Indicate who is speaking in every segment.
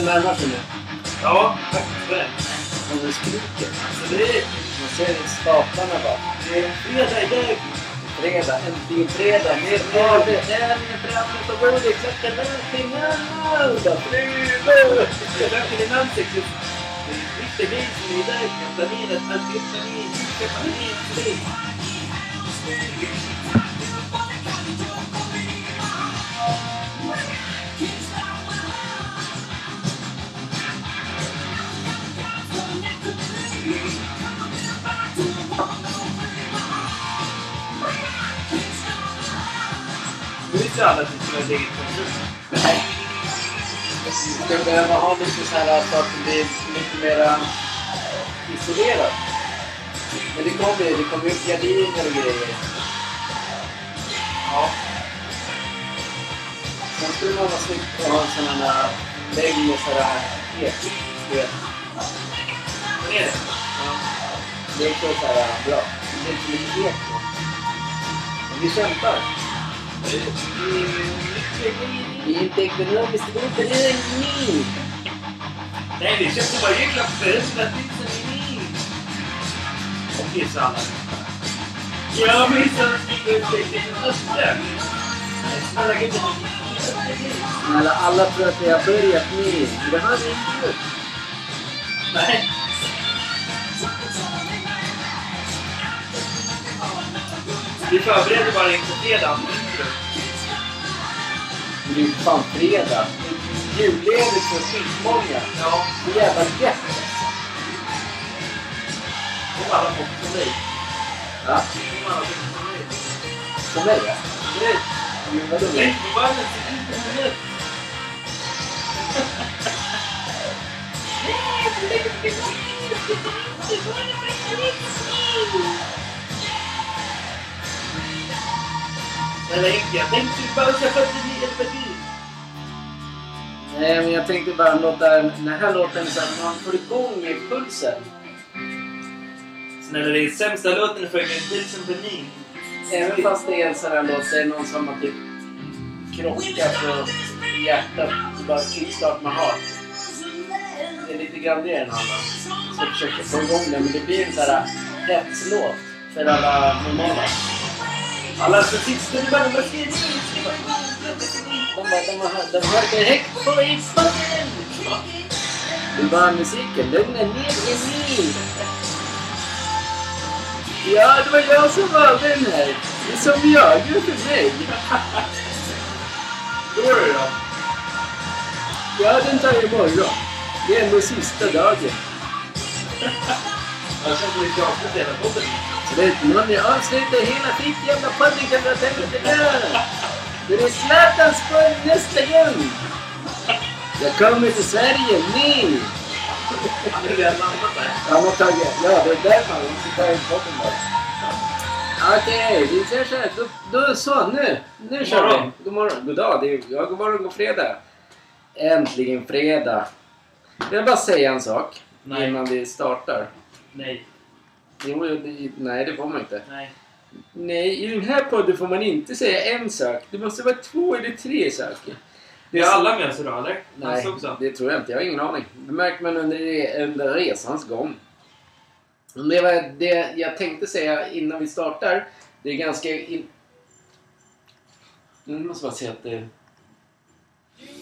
Speaker 1: Julen närmar sig nu.
Speaker 2: Ja, tack för det.
Speaker 1: Och det skriker.
Speaker 2: Så det är,
Speaker 1: Man ser staplarna bara.
Speaker 2: det är fredag idag.
Speaker 1: Fredag, äntligen fredag. Med radiotävlingen framme på bordet. Klockan är final. Fredag!
Speaker 2: Det är verkligen en ansikte. Det är riktigt är där. Jag planerat att jag planerat köpa ner till visste alla vara ett eget.
Speaker 1: Nej. Vi skulle behöva ha lite så här så att det blir lite mera isolerat. Men det kommer ju. Det kommer upp gardiner och grejer.
Speaker 2: Ja.
Speaker 1: Sen skulle man vara snyggt att ha en sån här vägg med så här ek. Du vet.
Speaker 2: Vad är det?
Speaker 1: Ja. Det är också så här bra. Det är inte lite ek då. Men vi kämpar.
Speaker 2: Det är mycket grejer.
Speaker 1: Vi är inte ekonomiskt oberoende.
Speaker 2: Nej, vi köpte bara julklapp för den där pizzan i min. Och kissarna. Jag. Snälla.
Speaker 1: Alla, alla tror att jag har börjat med. Det har vi inte gjort.
Speaker 2: Nej. Vi förbereder bara inför fredagen.
Speaker 1: Det är ju fan fredag. Julledigt för skitmånga.
Speaker 2: Ja,
Speaker 1: Det är jävla gött alltså.
Speaker 2: det har alla från dig.
Speaker 1: Ja,
Speaker 2: Det har alla fått från dig.
Speaker 1: för mig ja.
Speaker 2: Nej,
Speaker 1: Men vadå?
Speaker 2: Släktbanden ser ut som en Snälla Jag tänkte bara köpa ett nytt parti.
Speaker 1: Nej, men jag tänkte bara låta den här låten så att man får igång pulsen.
Speaker 2: Snälla, det är sämsta låten för Pulsen på Nin.
Speaker 1: Även fast det är en sån här låt, det är någon som har typ krockat på hjärtat. Så bara kickstart med heart. Det är lite grann det den handlar om. Så försöker få igång den, men det blir en sån här hetslåt för alla normala.
Speaker 2: Alla som sitter i bara bara ska ner,
Speaker 1: De det högt på! Det är bara musiken. Lugna ner er nu! Ja, det var jag som valde den här. Det är som jag gör för mig.
Speaker 2: Då är det då.
Speaker 1: Ja, den tar jag imorgon. Det är ändå sista dagen.
Speaker 2: Jag kände lite avslut hela podden.
Speaker 1: Sluta nu avsluta hela ditt jävla podden kan du tänka dig där. Det är Zlatans podd nästa gång. Jag kommer till Sverige nu.
Speaker 2: Han är redan landat där.
Speaker 1: Han har tagit... Ja, det är därför han måste ta in podden bara. Okej, vi ser så här. Då, då så, nu. Nu kör
Speaker 2: morgon.
Speaker 1: vi. God morgon. God dag. Det är, ja, god morgon, god fredag. Äntligen fredag. Jag vill bara säga en sak
Speaker 2: Nej.
Speaker 1: innan vi startar.
Speaker 2: Nej.
Speaker 1: Jo, det, nej, det får man inte.
Speaker 2: Nej.
Speaker 1: Nej, i den här podden får man inte säga en sak. Det måste vara två eller tre saker.
Speaker 2: Vi har alla med oss idag, eller?
Speaker 1: Nej,
Speaker 2: Alltså också.
Speaker 1: det tror jag inte. Jag har ingen aning. Det märker man under, under resans gång. Men Det, var det jag tänkte säga innan vi startar. Det är ganska... In... Nu måste jag bara säga att det...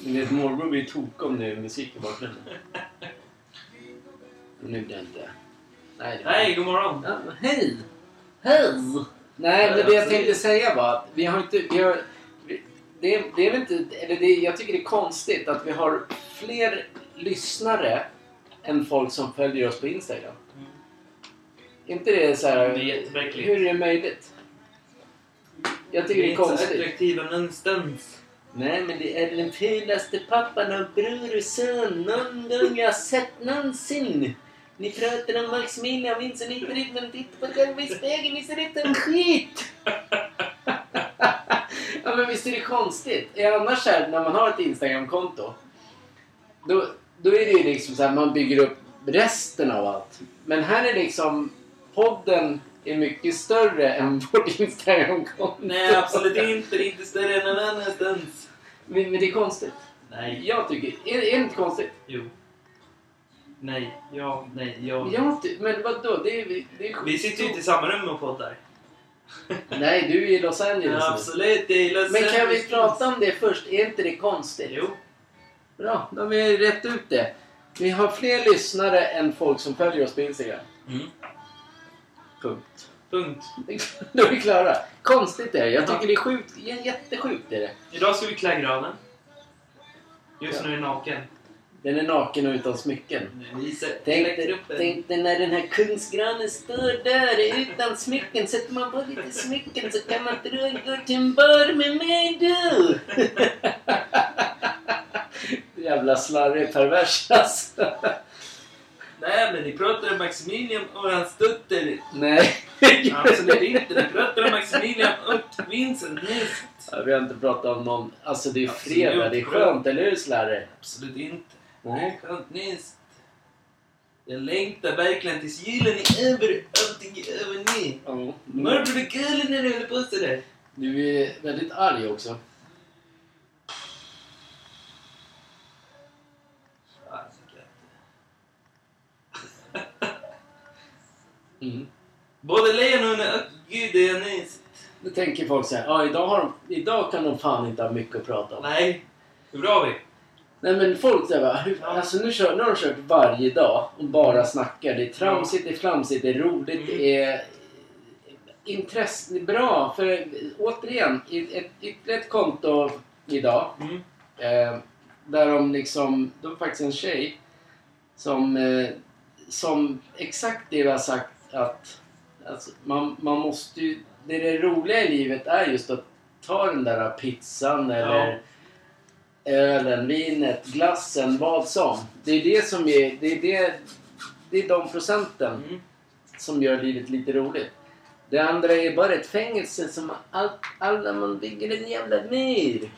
Speaker 1: Ni vet, morbror blir tokig om det är musik i bakgrunden. Nu blir det inte... Nej,
Speaker 2: Nej, god morgon.
Speaker 1: Ja, hej! Hej! Nej, men det jag tänkte säga var att vi har inte... Vi har, vi, det, det är väl inte... Eller det, jag tycker det är konstigt att vi har fler lyssnare än folk som följer oss på Instagram. inte det så här...
Speaker 2: Det är jättemärkligt.
Speaker 1: Hur är det möjligt? Jag tycker det är
Speaker 2: inte så
Speaker 1: konstigt.
Speaker 2: attraktiva någonstans.
Speaker 1: Nej, men det är den fulaste pappan och bror och son någon gång jag sett någonsin. Ni pratar om Maximilian Vincent dit, men titta på själva i spegeln, ni ser inte en skit! ja, men visst är det konstigt? Annars här, när man har ett Instagramkonto, då, då är det ju liksom så här, man bygger upp resten av allt. Men här är liksom, podden är mycket större än vårt Instagramkonto.
Speaker 2: Nej, absolut inte. Det är inte större än någon annanstans.
Speaker 1: Men, men det är konstigt.
Speaker 2: Nej.
Speaker 1: Jag tycker... Är, är det inte konstigt?
Speaker 2: Jo. Nej. Ja. Nej. Ja.
Speaker 1: Jag men vadå? Det är... Det är
Speaker 2: Vi sitter ju inte i samma rum och poddar.
Speaker 1: Nej, du är i Los Angeles
Speaker 2: Ja,
Speaker 1: nu.
Speaker 2: absolut. Det är Los
Speaker 1: Men kan vi
Speaker 2: Angeles.
Speaker 1: prata om det först? Är inte det konstigt?
Speaker 2: Jo.
Speaker 1: Bra, då har vi rätt ut det. Vi har fler lyssnare än folk som följer oss på Instagram.
Speaker 2: Mm.
Speaker 1: Punkt.
Speaker 2: Punkt.
Speaker 1: Då är vi klara. Konstigt är det. Jag tycker det är sjukt. Jättesjukt är det.
Speaker 2: Idag ska vi klä granen. Just
Speaker 1: Ja.
Speaker 2: nu är jag naken.
Speaker 1: Den är naken och utan smycken. Tänk dig, tänk dig när den här kungsgranen står där utan smycken. Sätter man på lite smycken så kan man tro att gå till en bar med mig du. Jävla slarvig pervers alltså.
Speaker 2: Nej, men ni pratar om Maximilian och hans dotter.
Speaker 1: Nej.
Speaker 2: Absolut inte. Ni pratar om Maximilian och Vincent Nist.
Speaker 1: Ja, vi har inte pratat om någon... Alltså det är
Speaker 2: Absolut.
Speaker 1: fredag, det är skönt, eller hur Slarre?
Speaker 2: Absolut inte.
Speaker 1: Nej.
Speaker 2: Skönt Nist. Jag längtar verkligen tills julen är över och allting är över nu.
Speaker 1: Ja.
Speaker 2: Morbror gullig när du håller på sådär.
Speaker 1: Du är väldigt arg också. Mm.
Speaker 2: Både lejonen och Gud är Nist.
Speaker 1: Då tänker folk så här, ja idag, har de, idag kan de fan inte ha mycket att prata om.
Speaker 2: Nej. Hur bra vi?
Speaker 1: Nej men folk säger bara, alltså nu, kör, nu har de kört varje dag och bara snackar. Det är tramsigt, det är flamsigt, det är roligt, det är intresse, det är bra. För återigen, ett, ytterligare ett konto idag.
Speaker 2: Mm.
Speaker 1: Eh, där de liksom, det var faktiskt en tjej som, eh, som exakt det vi har sagt att alltså, man, man måste ju, det, det roliga i livet är just att ta den där pizzan eller ölen, vinet, glassen, vad som. Det är det som är, det är det, det är de procenten
Speaker 2: Mm.
Speaker 1: som gör livet lite roligt. Det andra är bara ett fängelse som allt, alla man bygger en jävla mur.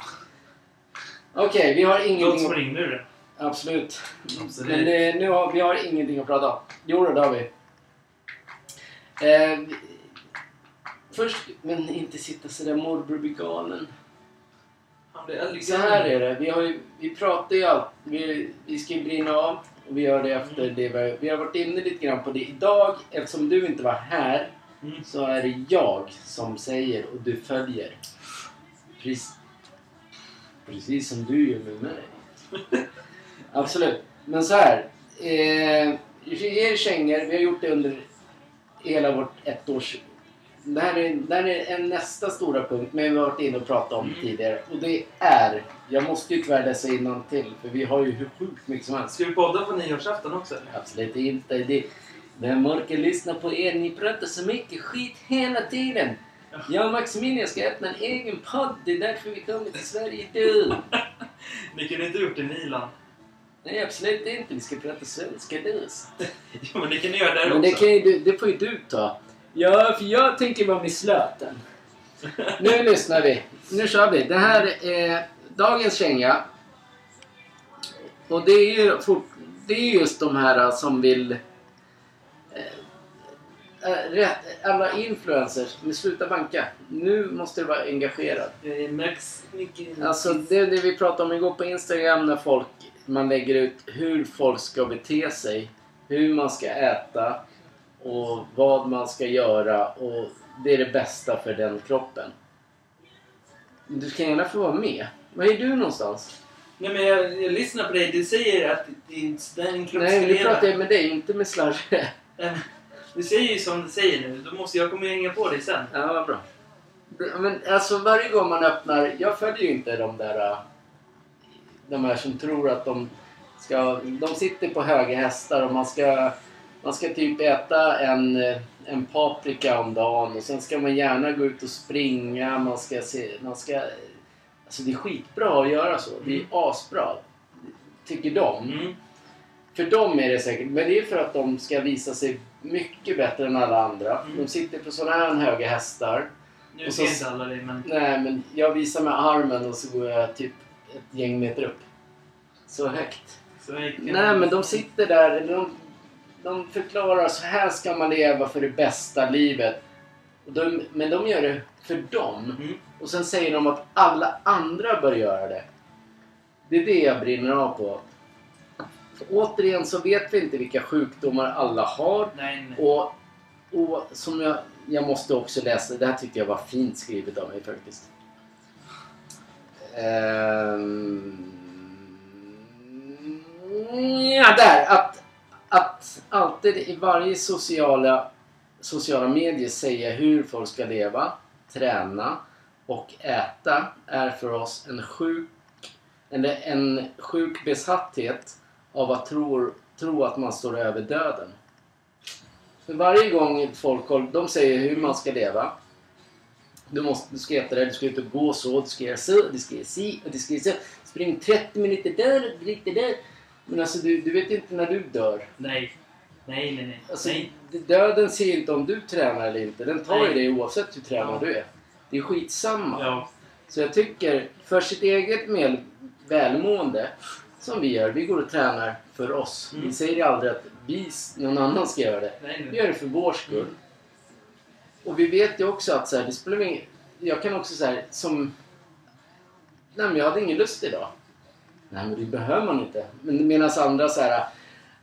Speaker 1: Okej, vi har
Speaker 2: Låt
Speaker 1: ingenting
Speaker 2: som
Speaker 1: att...
Speaker 2: ringluren.
Speaker 1: Absolut.
Speaker 2: Absolut.
Speaker 1: Men det, nu har, vi har ingenting att prata om. Jo, då, det har vi. Eh, först, men inte sitta sådär morbror blir Så här är det. Vi, har ju, vi pratar ju alltid. Vi, vi ska ju brinna av. Och vi gör det efter
Speaker 2: Mm.
Speaker 1: det. Vi, vi har varit inne lite grann på det. Idag, eftersom du inte var här,
Speaker 2: Mm.
Speaker 1: så är det jag som säger och du följer. Precis, precis som du gör med mig. Absolut. Men så här. Eh, er kängor. Vi har gjort det under hela vårt ettårs... Det här är, det här är en nästa stora punkt, men vi har varit inne och pratat om
Speaker 2: Mm.
Speaker 1: tidigare. Och det är... Jag måste ju tyvärr läsa till för vi har ju hur sjukt mycket som helst.
Speaker 2: Ska vi podda på nyårsafton också? eller?
Speaker 1: Absolut inte. Det, vem orkar lyssna på er? Ni pratar så mycket skit hela tiden. Jag och Maximilian ska öppna en egen podd. Det är därför vi kommer till Sverige du.
Speaker 2: Ni kunde inte gjort det i Milan.
Speaker 1: Nej, absolut inte. Vi ska prata svenska du.
Speaker 2: Jo, men det kan ni göra där
Speaker 1: Men det,
Speaker 2: också.
Speaker 1: kan ju, du- det får ju du ta. Ja, för jag tänker vara med Zlatan. Nu lyssnar vi. Nu kör vi. Det här är dagens känga. Och det är ju fort, det är just de här som vill... eh, eh, Alla influencers, men sluta banka. Nu måste du vara engagerad.
Speaker 2: Max
Speaker 1: Alltså det, det vi pratade om igår på Instagram när folk, man lägger ut hur folk ska bete sig, hur man ska äta och vad man ska göra och det är det bästa för den kroppen. Du kan gärna få vara med. Var är du någonstans?
Speaker 2: Nej, men jag, jag lyssnar på dig. Du säger att din, din kropp
Speaker 1: Nej,
Speaker 2: ska
Speaker 1: nu pratar jag med dig, inte med Slarre.
Speaker 2: Du säger ju som du säger nu. Då måste jag komma hänga på dig sen.
Speaker 1: Ja, vad bra. Men alltså varje gång man öppnar, jag följer ju inte de där de här som tror att de ska, de sitter på höga hästar och man ska, man ska typ äta en, eh, en paprika om dagen och sen ska man gärna gå ut och springa, man ska se, man ska, alltså det är skitbra att göra så, det är asbra, tycker de.
Speaker 2: Mm.
Speaker 1: För dem är det säkert, men det är för att de ska visa sig mycket bättre än alla andra.
Speaker 2: Mm.
Speaker 1: De sitter på sådana här höga hästar.
Speaker 2: Nu ser inte alla dig, men...
Speaker 1: Nej, men jag visar med armen och så går jag typ ett gäng meter upp. Så högt.
Speaker 2: Så.
Speaker 1: Nej, men de sitter där. eller De, de förklarar så här ska man leva för det bästa livet. De, men de gör det för dem.
Speaker 2: Mm.
Speaker 1: Och sen säger de att alla andra bör göra det. Det är det jag brinner av på. För återigen så vet vi inte vilka sjukdomar alla har.
Speaker 2: Nej, nej.
Speaker 1: Och, och som jag, jag måste också läsa, det här tyckte jag var fint skrivet av mig faktiskt. Ehm, ja, där! Att, att alltid i varje sociala, sociala medier säga hur folk ska leva, träna och äta är för oss en sjuk, en, en sjuk besatthet av att tro, tro att man står över döden. För varje gång folk de säger hur man ska leva. Du, måste, du ska äta det, du ska ut och gå så, du ska göra så, du ska göra si och du ska göra så. Spring 30 minuter där drick lite där. Men alltså du, du vet inte när du dör.
Speaker 2: Nej. Nej, nej, nej.
Speaker 1: Alltså,
Speaker 2: nej.
Speaker 1: döden ser inte om du tränar eller inte. Den tar ju
Speaker 2: Nej.
Speaker 1: dig oavsett hur tränad
Speaker 2: Ja.
Speaker 1: du är. Det är skitsamma.
Speaker 2: Ja.
Speaker 1: Så jag tycker, för sitt eget med välmående, som vi gör, vi går och tränar för oss.
Speaker 2: Mm.
Speaker 1: Vi säger aldrig att vi, någon annan ska göra det.
Speaker 2: Nej,
Speaker 1: Vi gör det för vår skull. Och vi vet ju också att så här, det spelar ingen... Jag kan också säga som... Nej men jag hade ingen lust idag. Nej men det behöver man inte. Men medan andra så här...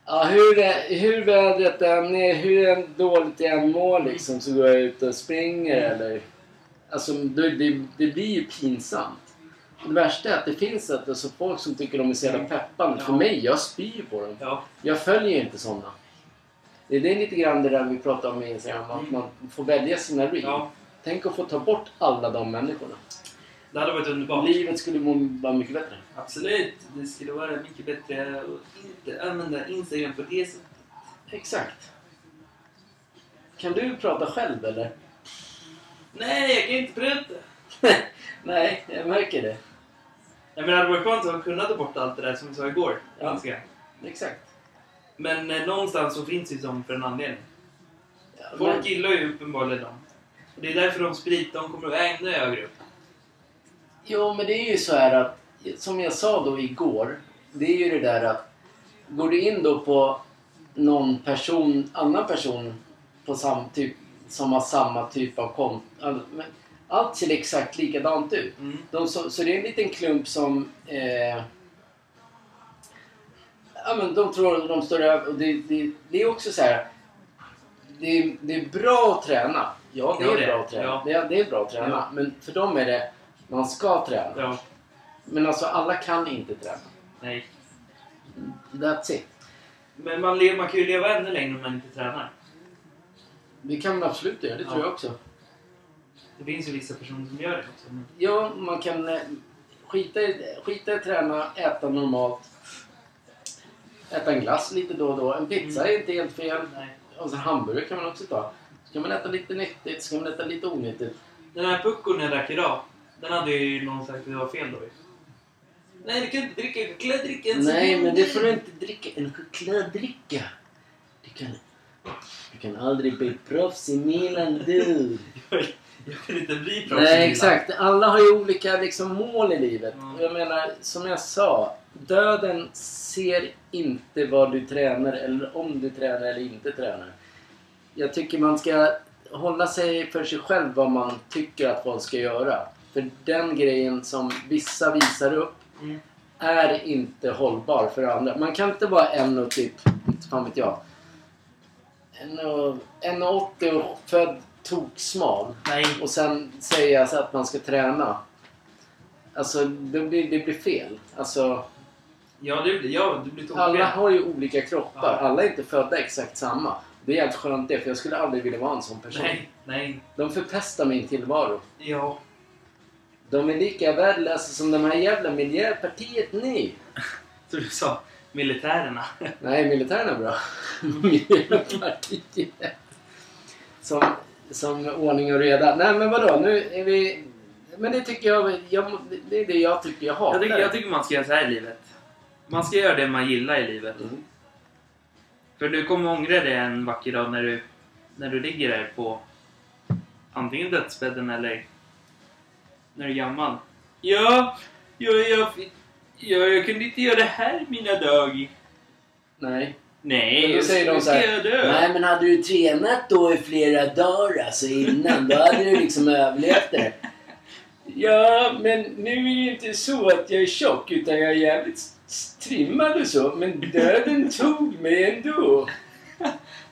Speaker 1: Ja, hur, är- hur vädret än är, hur dåligt jag än mår liksom så går jag ut och springer eller... Alltså det, det, det blir ju pinsamt. Det värsta är att det finns ett, alltså, folk som tycker de är så jävla peppande.
Speaker 2: Ja.
Speaker 1: För mig, jag spyr på dem.
Speaker 2: Ja.
Speaker 1: Jag följer inte sådana. Det är det lite grann det där vi pratar om med Instagram, att
Speaker 2: Mm.
Speaker 1: man får välja sina reels.
Speaker 2: ja.
Speaker 1: Tänk att få ta bort alla de människorna.
Speaker 2: Det hade varit underbart.
Speaker 1: Livet skulle må vara mycket bättre.
Speaker 2: Absolut. Det skulle vara mycket bättre att inte använda Instagram på det sättet.
Speaker 1: Exakt. Kan du prata själv eller?
Speaker 2: Nej, jag kan inte prata.
Speaker 1: Nej, jag märker det.
Speaker 2: Jag menar, det hade varit skönt att kunna ta bort allt det där som vi sa igår.
Speaker 1: Ja. Exakt.
Speaker 2: Men eh, någonstans så finns det som för en anledning.
Speaker 1: Ja,
Speaker 2: Folk
Speaker 1: men,
Speaker 2: gillar ju uppenbarligen dem. Och det är därför de sprit, de kommer att vara ännu högre upp.
Speaker 1: Jo, men det är ju så här att, som jag sa då igår, det är ju det där att går du in då på någon person, annan person på sam, typ, som har samma typ av konto. Allt ser exakt likadant ut.
Speaker 2: Mm.
Speaker 1: De, så, så det är en liten klump som... Eh, ja, men de tror att de står över. Och det, det, det är också så här... Det, är- det är bra att träna. Ja, det
Speaker 2: Ja,
Speaker 1: är
Speaker 2: det
Speaker 1: bra att träna.
Speaker 2: Ja.
Speaker 1: Det, är, det är bra att träna.
Speaker 2: Ja.
Speaker 1: Men för dem är det... Man ska träna.
Speaker 2: Ja.
Speaker 1: Men alltså alla kan inte träna.
Speaker 2: Nej.
Speaker 1: That's it.
Speaker 2: Men man, lever, man kan ju leva ännu längre om man inte tränar.
Speaker 1: Det kan man absolut göra. Det tror
Speaker 2: Ja.
Speaker 1: jag också.
Speaker 2: Det finns ju vissa personer som gör det också. Men...
Speaker 1: Ja, man kan eh, skita i, skita i träna, äta normalt. Äta en glass lite då och då. En pizza
Speaker 2: Mm.
Speaker 1: är inte helt fel.
Speaker 2: Nej.
Speaker 1: Och så hamburgare kan man också ta. Ska man äta lite nyttigt, ska man äta lite onyttigt.
Speaker 2: Den här puckon jag drack idag, den hade ju någon sagt att det var fel då. Nej, du kan inte dricka chokladdricka en
Speaker 1: Nej,
Speaker 2: sekund.
Speaker 1: men det får du inte dricka. En chokladdricka. Du kan, du kan aldrig bli proffs i Milan, du.
Speaker 2: Jag kan inte bli proffs i
Speaker 1: Nej,
Speaker 2: Milan.
Speaker 1: exakt. Alla har ju olika liksom, mål i livet.
Speaker 2: Mm.
Speaker 1: Jag menar, som jag sa. Döden ser inte vad du tränar eller om du tränar eller inte tränar. Jag tycker man ska hålla sig för sig själv vad man tycker att folk ska göra. För den grejen som vissa visar upp
Speaker 2: Mm.
Speaker 1: är inte hållbar för andra. Man kan inte vara en och typ, inte fan vet jag, en och- en och 80 och född toksmal
Speaker 2: Nej.
Speaker 1: och sen säga så att man ska träna. Alltså det blir, det blir fel. Alltså,
Speaker 2: Ja, du blir, ja, du blir
Speaker 1: alla har ju olika kroppar.
Speaker 2: Ja.
Speaker 1: Alla är inte födda exakt samma. Det är jävligt skönt det, för jag skulle aldrig vilja vara en sån person.
Speaker 2: Nej, nej.
Speaker 1: De förpestar min tillvaro.
Speaker 2: Ja.
Speaker 1: De är lika värdelösa som de här jävla Miljöpartiet nu.
Speaker 2: Så du sa militärerna.
Speaker 1: Nej, militären är bra. Miljöpartiet. Som, som ordning och reda. Nej, men vadå? Nu är vi... Men det tycker jag... jag det är det jag tycker jag hatar.
Speaker 2: Jag tycker, jag tycker man ska göra så här i livet. Man ska göra det man gillar i livet.
Speaker 1: Mm.
Speaker 2: För du kommer ångra det en vacker dag när du, när du ligger där på antingen dödsbädden eller när du är gammal. Ja, ja, ja, ja, jag kunde inte göra det här mina dag.
Speaker 1: Nej.
Speaker 2: Nej,
Speaker 1: Men då säger de så här,
Speaker 2: jag dö.
Speaker 1: Nej, men hade du tränat då i flera dagar alltså innan, då hade du liksom överlevt det. Ja, men nu är det ju inte så att jag är tjock utan jag är jävligt s- trimmad och så. Men döden tog mig ändå.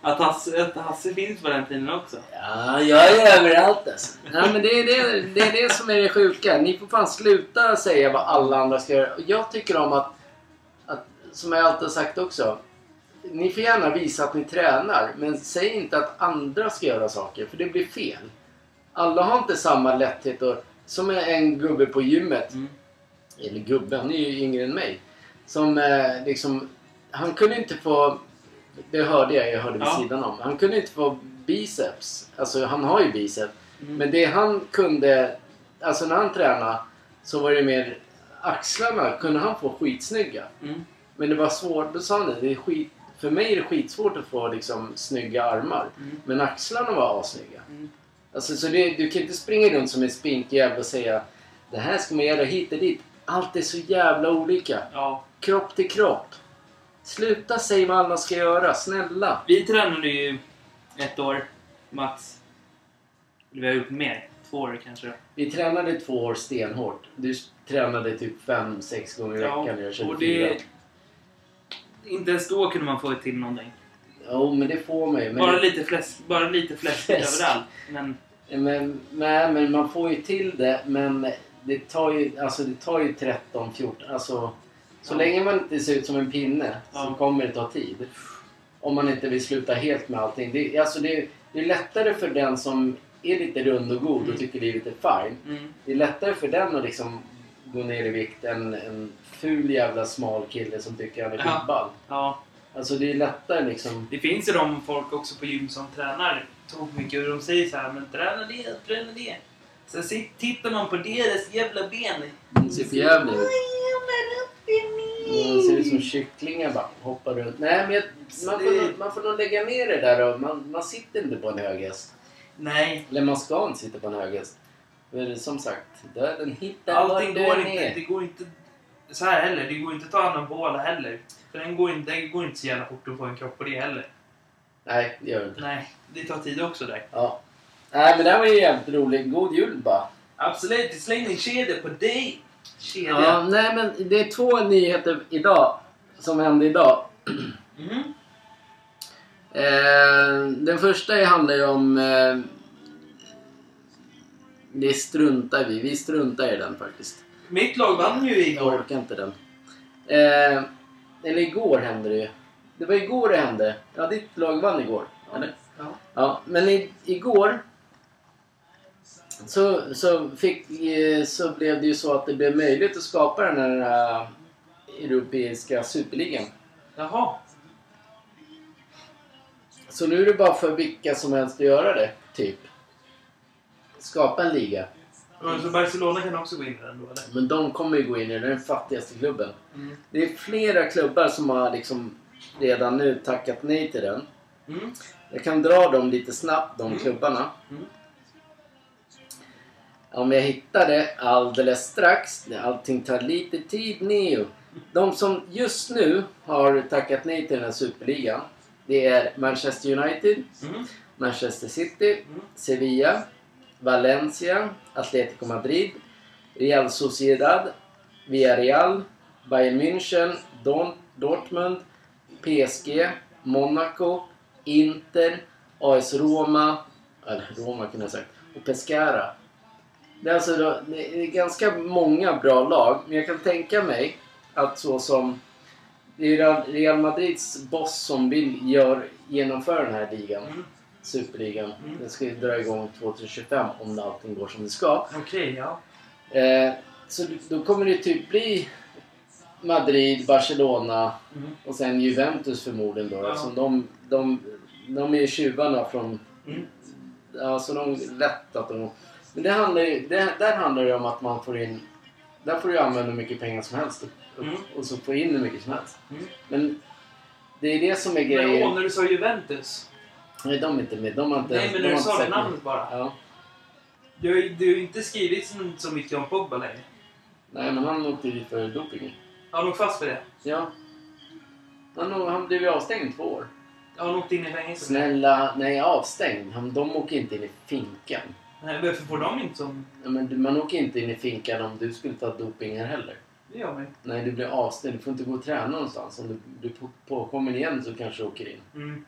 Speaker 2: Att Hasse, att Hasse finns på den tiden också.
Speaker 1: Ja, jag är överallt alltså. Ja, men det, är det, det är det som är det sjuka. Ni får fan sluta säga vad alla andra ska göra. Och Jag tycker om att, att, som jag alltid har sagt också. Ni får gärna visa att ni tränar, men säg inte att andra ska göra saker, för det blir fel. Alla har inte samma lätthet och, som en gubbe på gymmet.
Speaker 2: Mm.
Speaker 1: Eller gubbe, han är ju yngre än mig. Som eh, liksom, han kunde inte få, det hörde jag, jag hörde vid
Speaker 2: Ja.
Speaker 1: sidan om. Han kunde inte få biceps. Alltså han har ju biceps.
Speaker 2: Mm.
Speaker 1: Men det han kunde, alltså när han tränade så var det mer axlarna kunde han få skitsnygga.
Speaker 2: Mm.
Speaker 1: Men det var svårt, då sa han det, är skit, för mig är det skitsvårt att få liksom snygga armar.
Speaker 2: Mm.
Speaker 1: Men axlarna var assnygga.
Speaker 2: Mm.
Speaker 1: Alltså, så det, du kan inte springa runt som en spinkjävel och säga det här ska man göra hit och dit. Allt är så jävla olika.
Speaker 2: Ja.
Speaker 1: Kropp till kropp. Sluta säga vad alla ska göra, snälla.
Speaker 2: Vi tränade ju ett år, max. Vi har gjort mer. Två år kanske.
Speaker 1: Vi tränade två år stenhårt. Du tränade typ fem, sex gånger i
Speaker 2: Ja,
Speaker 1: veckan. Jag körde
Speaker 2: och
Speaker 1: fyra.
Speaker 2: det... Inte ens då kunde man få till någonting.
Speaker 1: Jo, men det får man ju. Men,
Speaker 2: Bara lite fläsk, bara lite fläsk
Speaker 1: Fläsk.
Speaker 2: överallt. Men
Speaker 1: men, nej, men man får ju till det. Men det tar ju, alltså, det tar ju 13, 14... Alltså, så
Speaker 2: Ja.
Speaker 1: länge man inte ser ut som en pinne så
Speaker 2: Ja.
Speaker 1: kommer det ta tid. Om man inte vill sluta helt med allting. Det, alltså, det, det är lättare för den som är lite rund och god och
Speaker 2: Mm.
Speaker 1: tycker livet är fine.
Speaker 2: mm,
Speaker 1: Det är lättare för den att liksom gå ner i vikt än en ful jävla smal kille som tycker han är skitball.
Speaker 2: ja.
Speaker 1: Alltså det är lättare liksom.
Speaker 2: Det finns ju de folk också på gym som tränar tok mycket och de säger så här men träna det, träna det. Sen tittar man på deras jävla ben.
Speaker 1: Det ser för jävligt ut. Man ser ut som kycklingar bara hoppar runt. Nej men jag, man, får, nog- man får nog lägga ner det där och man, man sitter inte på en hög häst.
Speaker 2: Nej,
Speaker 1: Eller man ska inte sitta på en hög häst. För som sagt, döden hittar
Speaker 2: allting går
Speaker 1: den
Speaker 2: inte.
Speaker 1: är.
Speaker 2: Det går inte så här heller. Det går inte att ta anabola heller. För den går inte, det går inte så jävla fort att få en kropp på det heller.
Speaker 1: Nej, det gör det inte.
Speaker 2: Nej, det tar tid också där.
Speaker 1: Ja. Nej men det här var ju jävligt roligt. God jul bara.
Speaker 2: Absolut, släng din kedja på dig! Kedja.
Speaker 1: Ja, nej men det är två nyheter idag. Som hände idag.
Speaker 2: Mhm.
Speaker 1: Eh, den första handlar ju om... Eh, det struntar vi Vi struntar i den faktiskt.
Speaker 2: Mitt lag vann ju
Speaker 1: Jag
Speaker 2: igår.
Speaker 1: orkar inte den. Eh, eller igår hände det ju. Det var igår det hände. Ja, ditt lag vann igår. Eller?
Speaker 2: Ja.
Speaker 1: Ja, men i, igår så, så, fick, eh, så blev det ju så att det blev möjligt att skapa den här eh, europeiska superligan.
Speaker 2: Jaha.
Speaker 1: Så nu är det bara för vilka som helst att göra det, typ. Skapa en liga.
Speaker 2: Och Så Barcelona kan också gå in i den då eller?
Speaker 1: Men de kommer ju gå in i den fattigaste klubben.
Speaker 2: Mm.
Speaker 1: Det är flera klubbar som har liksom redan nu tackat nej till den.
Speaker 2: Mm.
Speaker 1: Jag kan dra dem lite snabbt, de
Speaker 2: Mm.
Speaker 1: klubbarna. Om jag hittar det alldeles strax. Allting tar lite tid Neo. De som just nu har tackat nej till den här superligan. Det är Manchester United,
Speaker 2: Mm.
Speaker 1: Manchester City,
Speaker 2: Mm.
Speaker 1: Sevilla, Valencia, Atletico Madrid, Real Sociedad, Villarreal, Bayern München, Dortmund, PSG, Monaco, Inter, AS Roma, eller Roma kunde jag sagt, och Pescara. Det är alltså då, det är ganska många bra lag, men jag kan tänka mig att så som det är Real- Madrids boss som vill gör, genomföra den här ligan,
Speaker 2: Mm.
Speaker 1: Superligan.
Speaker 2: Mm.
Speaker 1: Den ska ju dra igång 2025 om allting går som det ska.
Speaker 2: Okej, ja.
Speaker 1: Eh, så då kommer det typ bli Madrid, Barcelona
Speaker 2: Mm.
Speaker 1: och sen Juventus förmodligen då.
Speaker 2: Ja.
Speaker 1: Eftersom de, de, de är ju tjuvarna från...
Speaker 2: Mm.
Speaker 1: Ja, så de lätt att de... Men det handlar ju, det, där handlar det om att man får in... Där får du använda hur mycket pengar som helst och,
Speaker 2: Mm.
Speaker 1: och så få in hur mycket som helst.
Speaker 2: Mm.
Speaker 1: Men det är det som är
Speaker 2: Men
Speaker 1: grejen.
Speaker 2: åh, när du sa Juventus.
Speaker 1: Nej, de är inte med. De har inte,
Speaker 2: Nej, men när du sa
Speaker 1: mig.
Speaker 2: namnet bara.
Speaker 1: Ja.
Speaker 2: Du har ju inte skrivit så, mycket om Pogba längre.
Speaker 1: Nej, men han åkte dit för doping.
Speaker 2: Har han åkt fast för det?
Speaker 1: Ja. Han, han blev ju avstängd två år.
Speaker 2: Har han åkt in i fängelse?
Speaker 1: Snälla, nej avstängd. Han, de åker inte in i finkan.
Speaker 2: Nej, varför får de inte som...
Speaker 1: Ja, men man åker inte in i finkan om du skulle ta doping här heller.
Speaker 2: Det gör man
Speaker 1: Nej, du blir avstängd. Du får inte gå och träna någonstans. Om du blir på- påkommen igen så kanske du åker in.
Speaker 2: mm.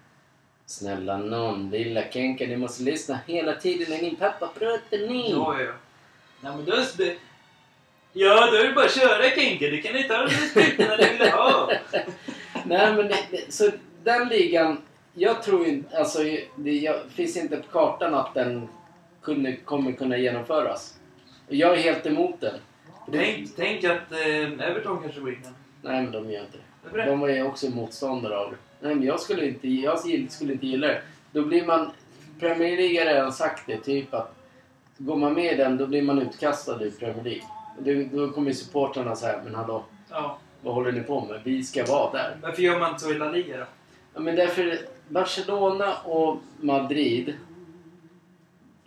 Speaker 1: Snälla nån, lilla Kenka, du måste lyssna hela tiden när din pappa pratar ni.
Speaker 2: Ja, ja, ja. Nej, men då är det... Ja, då är det bara att köra Kenke. Du kan inte ha de sprutorna du vill ha.
Speaker 1: Nej, men det, det, så den ligan, jag tror inte, alltså det jag, finns inte på kartan att den kunde, kommer kunna genomföras. Och jag är helt emot den. Det,
Speaker 2: Tänk, tänk att eh, Everton kanske går in
Speaker 1: nej, men de gör inte det. De var ju också motståndare av det. Nej, men jag skulle inte, jag skulle inte gilla det. Då blir man... Premier League har redan sagt det, typ att går man med i den då blir man utkastad ur Premier League. Då, då kommer supportrarna säga, men hallå,
Speaker 2: Ja.
Speaker 1: vad håller ni på med? Vi ska vara där.
Speaker 2: Varför gör man inte så i La Liga då?
Speaker 1: Ja, men därför Barcelona och Madrid.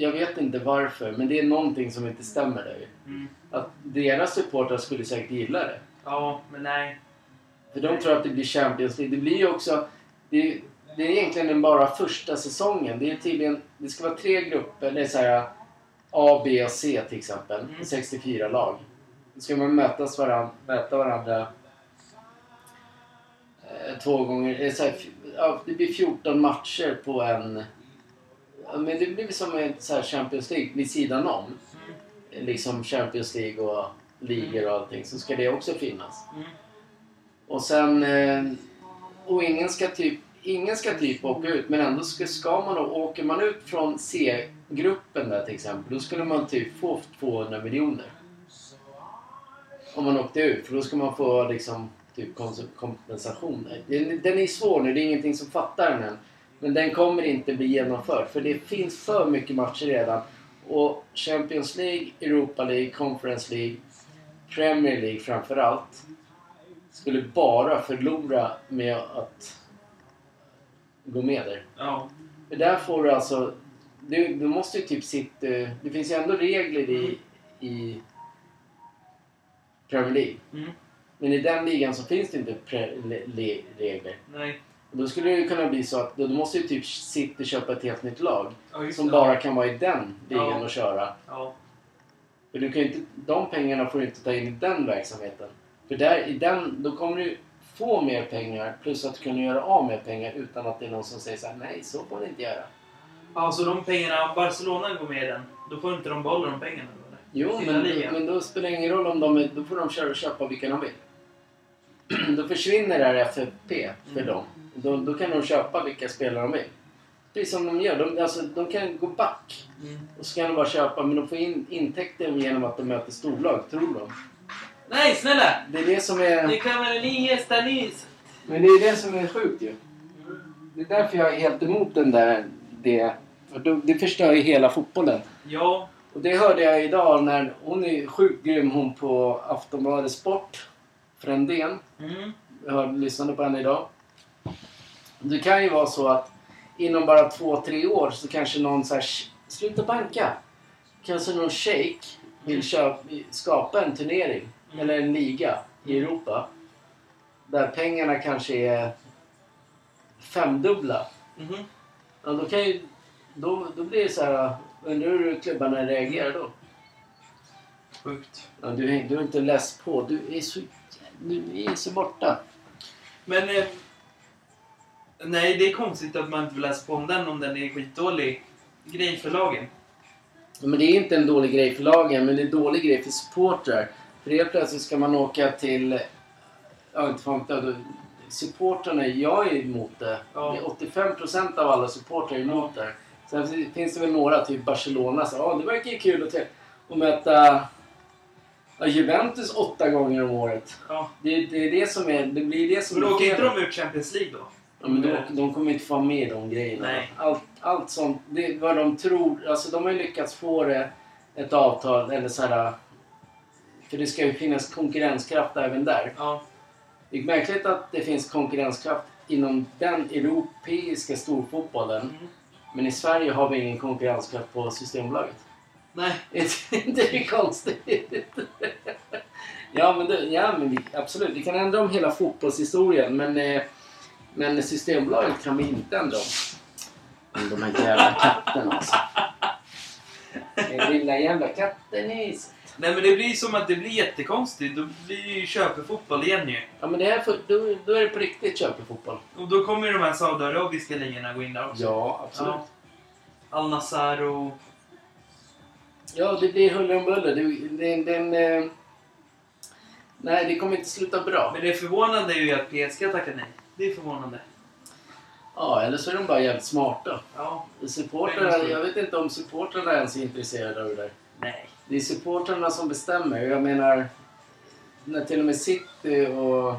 Speaker 1: Jag vet inte varför, men det är någonting som inte stämmer där.
Speaker 2: Mm.
Speaker 1: Att deras supportrar skulle säkert gilla det.
Speaker 2: Ja, men nej.
Speaker 1: För de tror att det blir Champions League. Det blir ju också... Det är, det är egentligen bara första säsongen. Det är tydligen... Det ska vara tre grupper. Det är så här A, B och C till exempel.
Speaker 2: Mm.
Speaker 1: 64 lag. Då ska man mötas varann, möta varandra eh, två gånger. Det, är så här, ja, det blir 14 matcher på en... Men det blir som en så här Champions League vid sidan om.
Speaker 2: Mm.
Speaker 1: Liksom Champions League och ligor och allting. Så ska det också finnas.
Speaker 2: Mm.
Speaker 1: Och sen... Eh, och ingen ska typ... Ingen ska typ åka ut men ändå ska, ska man och åker man ut från C-gruppen där till exempel då skulle man typ få 200 miljoner. Om man åkte ut för då ska man få liksom typ kompensation. den är svår nu, det är ingenting som fattar den än. Men den kommer inte bli genomförd för det finns för mycket matcher redan. Och Champions League, Europa League, Conference League, Premier League framförallt skulle bara förlora med att gå med där.
Speaker 2: Ja.
Speaker 1: Där får du alltså... Du, du måste ju typ sitta... Det finns ju ändå regler i, i Premier League.
Speaker 2: Mm.
Speaker 1: Men i den ligan så finns det inte pre, le, le, regler.
Speaker 2: Nej.
Speaker 1: Då skulle det ju kunna bli så att då, du måste ju typ och köpa ett helt nytt lag.
Speaker 2: Ja,
Speaker 1: Som
Speaker 2: det.
Speaker 1: bara kan vara i den ligan
Speaker 2: Ja.
Speaker 1: och köra.
Speaker 2: Ja.
Speaker 1: För du kan inte, de pengarna får du inte ta in i den verksamheten. För där, i den, då kommer du få mer pengar plus att kunna göra av med pengar utan att det är någon som säger så här: nej så får du inte göra.
Speaker 2: ja, så de pengarna, om Barcelona går med i den, då får inte de behålla de pengarna då? eller?
Speaker 1: Jo, men, men då spelar det ingen roll om de då får de köra och köpa vilka de vill. då försvinner det här FFP för
Speaker 2: Mm.
Speaker 1: dem. Då, då kan de köpa vilka spelare de vill. Precis som de gör. De, alltså, de kan gå back
Speaker 2: Mm.
Speaker 1: och så kan de bara köpa men de får in intäkter genom att de möter storlag, tror de.
Speaker 2: Nej, snälla!
Speaker 1: Det är det som är...
Speaker 2: Det kan vara ni Stanis.
Speaker 1: Men det är det som är sjukt ju. Det är därför jag är helt emot den där... Det, för det förstör ju hela fotbollen.
Speaker 2: Ja.
Speaker 1: Och det hörde jag idag när hon är sjukt grym hon på Aftonbladet Sport. Frändén.
Speaker 2: Mm.
Speaker 1: Jag hörde, lyssnade på henne idag. Det kan ju vara så att inom bara två, tre år så kanske någon så här, "Sh, sluta banka. Kanske någon shake vill köpa, skapa en turnering
Speaker 2: Mm.
Speaker 1: eller en liga i Europa. Där pengarna kanske är femdubbla.
Speaker 2: Mhm.
Speaker 1: Ja, då, kan ju, då, då blir det så här, undrar hur klubbarna reagerar då?
Speaker 2: Sjukt.
Speaker 1: Ja, du, du är inte läst på, du är så, du är så borta.
Speaker 2: Men... Eh, nej, det är konstigt att man inte vill läsa på om den om den är skitdålig grej för lagen.
Speaker 1: Men det är inte en dålig grej för lagen, men det är en dålig grej för supportrar. För helt plötsligt ska man åka till... Ja, inte fan jag, Supportrarna, jag är emot det.
Speaker 2: Ja.
Speaker 1: Det är 85% av alla supportrar är emot det. Sen finns det väl några, typ Barcelona, så ja, det verkar ju kul att, att möta ja, Juventus åtta gånger om året.
Speaker 2: Ja.
Speaker 1: Det, det är det som är... Det blir det som
Speaker 2: Men åker inte de ut Champions League då?
Speaker 1: Ja, men då, de kommer inte få vara med de grejerna.
Speaker 2: Nej.
Speaker 1: Allt, allt sånt, det är vad de tror. Alltså de har ju lyckats få det, ett avtal eller så här. För det ska ju finnas konkurrenskraft även där.
Speaker 2: Ja.
Speaker 1: Det är märkligt att det finns konkurrenskraft inom den europeiska storfotbollen.
Speaker 2: Mm.
Speaker 1: Men i Sverige har vi ingen konkurrenskraft på Systembolaget.
Speaker 2: Nej.
Speaker 1: Är det konstigt? ja, men, det, ja, men absolut. Vi kan ändra om hela fotbollshistorien, men, eh, men Systembolaget kan vi inte ändra om. De här jävla katterna alltså. Den lilla jävla katten i.
Speaker 2: Nej men det blir som att det blir jättekonstigt. Då blir det ju köpefotboll igen ju.
Speaker 1: Ja men det här, för, då, då är det på riktigt köpefotboll.
Speaker 2: Och då kommer ju de här saudiarabiska ligorna gå in där också.
Speaker 1: Ja, absolut.
Speaker 2: Ja. Al Nassr och...
Speaker 1: Ja, det blir huller om buller. Det, det, den, eh, nej, det kommer inte sluta bra.
Speaker 2: Men det förvånande är ju att PSG tackar nej. Det är förvånande.
Speaker 1: Ja, eller så är de bara jävligt smarta.
Speaker 2: Ja.
Speaker 1: Supportrarna, jag vet inte om supportrarna ens är intresserade av det där.
Speaker 2: Nej.
Speaker 1: Det är supportrarna som bestämmer. Jag menar, när till och med City och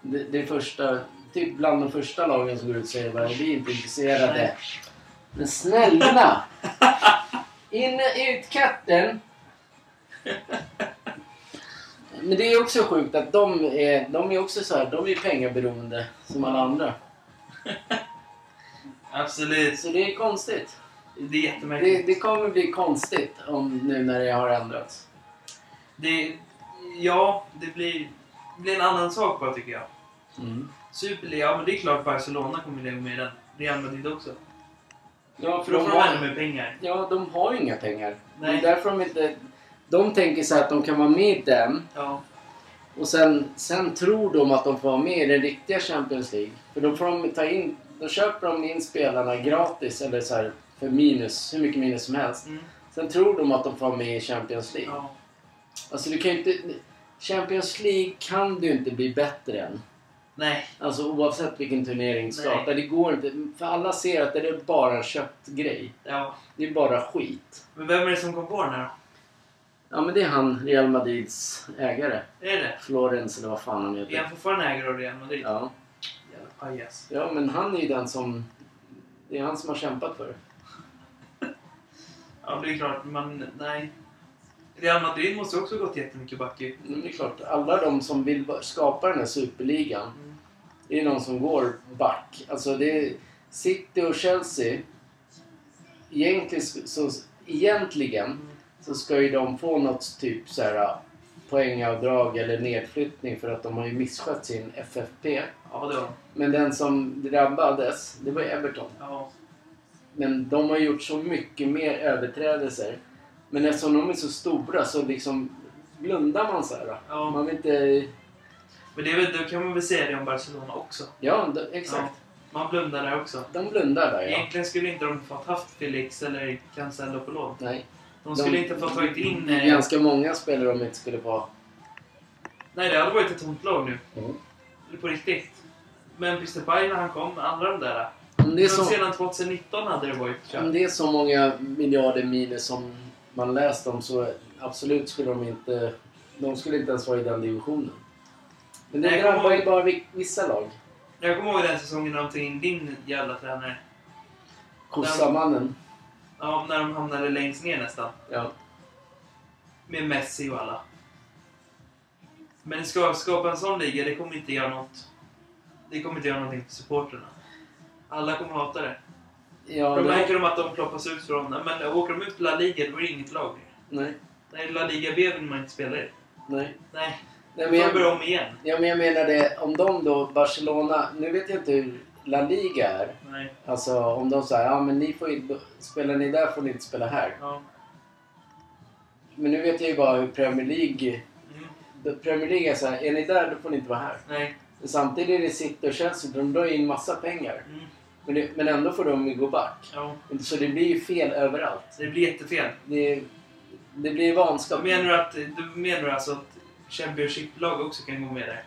Speaker 1: det, det första, typ bland de första lagen som går ut och säger att vi är inte intresserade. Men snälla! In ut katten! Men det är också sjukt att de är, de är också så här, de är pengaberoende som alla andra.
Speaker 2: Absolut.
Speaker 1: Så det är konstigt.
Speaker 2: Det är
Speaker 1: Det,
Speaker 2: jättemärkligt.
Speaker 1: det kommer bli konstigt om nu när det har ändrats.
Speaker 2: Det, ja, det blir, det blir en annan sak bara tycker jag.
Speaker 1: Mm.
Speaker 2: Superliga, ja men det är klart Barcelona kommer lägga med den. Real Madrid också.
Speaker 1: Ja,
Speaker 2: För då får de ännu mer pengar.
Speaker 1: Ja, de har ju inga pengar.
Speaker 2: Nej.
Speaker 1: Det är därför de inte... De tänker sig att de kan vara med i den
Speaker 2: Ja.
Speaker 1: och sen, sen tror de att de får vara med i den riktiga Champions League. För då får de ta in... Då köper de in spelarna gratis eller så här för minus, hur mycket minus som helst.
Speaker 2: Mm.
Speaker 1: Sen tror de att de får vara med i Champions League.
Speaker 2: ja.
Speaker 1: Alltså du kan inte... Champions League kan du inte bli bättre än.
Speaker 2: Nej.
Speaker 1: Alltså oavsett vilken turnering du startar. Det går inte. För alla ser att det är bara en köpt grej.
Speaker 2: Ja.
Speaker 1: Det är bara skit.
Speaker 2: Men vem är det som kom på den här då?
Speaker 1: Ja men det är han, Real Madrids ägare.
Speaker 2: Är det?
Speaker 1: Florence eller vad fan han
Speaker 2: Är
Speaker 1: heter.
Speaker 2: han fortfarande ägare av Real Madrid?
Speaker 1: Ja.
Speaker 2: Jävla pajas.
Speaker 1: ja, men han är ju den som... Det är han som har kämpat för det.
Speaker 2: Ja, det är klart. Men nej. Real Madrid måste också gått jättemycket back ju.
Speaker 1: Men det är klart, alla de som vill skapa den här superligan.
Speaker 2: Mm.
Speaker 1: Det är någon som går back. Alltså det är City och Chelsea. Egentligen så, egentligen
Speaker 2: Mm.
Speaker 1: Så ska ju de få något typ så här poängavdrag eller nedflyttning för att de har ju misskött sin FFP.
Speaker 2: Ja, det var
Speaker 1: Men den som drabbades, det var Everton.
Speaker 2: Ja.
Speaker 1: Men de har gjort så mycket mer överträdelser. Men eftersom de är så stora så liksom blundar man så här.
Speaker 2: Ja.
Speaker 1: Man vill inte...
Speaker 2: Men det är väl, då kan man väl säga det om Barcelona också.
Speaker 1: Ja, d- exakt.
Speaker 2: Man blundar där också.
Speaker 1: De blundar där ja.
Speaker 2: Egentligen skulle inte de fått haft Felix eller Cancelo på lån.
Speaker 1: Nej.
Speaker 2: De skulle inte fått tagit in...
Speaker 1: Det
Speaker 2: Eh,
Speaker 1: ganska många spelare de inte skulle få.
Speaker 2: nej, det hade varit ett tomt lag nu.
Speaker 1: Mm.
Speaker 2: På riktigt. Men Mr. Bay när han kom, alla de där.
Speaker 1: Om det, är så,
Speaker 2: Sedan 2019 hade det varit
Speaker 1: om
Speaker 2: kört.
Speaker 1: det är så många miljarder minus som man läst om så absolut skulle de inte... De skulle inte ens vara i den divisionen. Men det drabbar ju bara vi- vissa lag.
Speaker 2: Jag kommer ihåg den säsongen när de tog in din jävla tränare.
Speaker 1: Kossamannen.
Speaker 2: Ja, när de hamnade längst ner nästan.
Speaker 1: Ja.
Speaker 2: Med Messi och alla. Men ska skapa en sån liga, det kommer inte göra något. Det kommer inte göra någonting för supporterna. Alla kommer hata det.
Speaker 1: Ja,
Speaker 2: Då
Speaker 1: det-
Speaker 2: märker de att de ploppas ut från... Men åker de ut på La Liga, då är det inget lag.
Speaker 1: Nej.
Speaker 2: Nej, La Liga B vill man inte spela i.
Speaker 1: Nej.
Speaker 2: Nej,
Speaker 1: Nej men jag,
Speaker 2: börja om igen.
Speaker 1: ja, men jag menar det, om de då, Barcelona, nu vet jag inte hur La Liga är.
Speaker 2: Nej.
Speaker 1: Alltså om de säger ja men ni får inte, spelar ni där får ni inte spela här.
Speaker 2: Ja.
Speaker 1: Men nu vet jag ju bara hur Premier League,
Speaker 2: Mm.
Speaker 1: Premier League är så här, är ni där då får ni inte vara här.
Speaker 2: Nej.
Speaker 1: Men samtidigt är det City och Chelsea, de drar in massa pengar.
Speaker 2: Mm.
Speaker 1: Men, det, men ändå får de gå back.
Speaker 2: Ja.
Speaker 1: Så det blir ju fel överallt.
Speaker 2: Det blir jättefel.
Speaker 1: Det, det blir vanskap.
Speaker 2: menar du att, du menar alltså att Championship-lag också kan gå med där?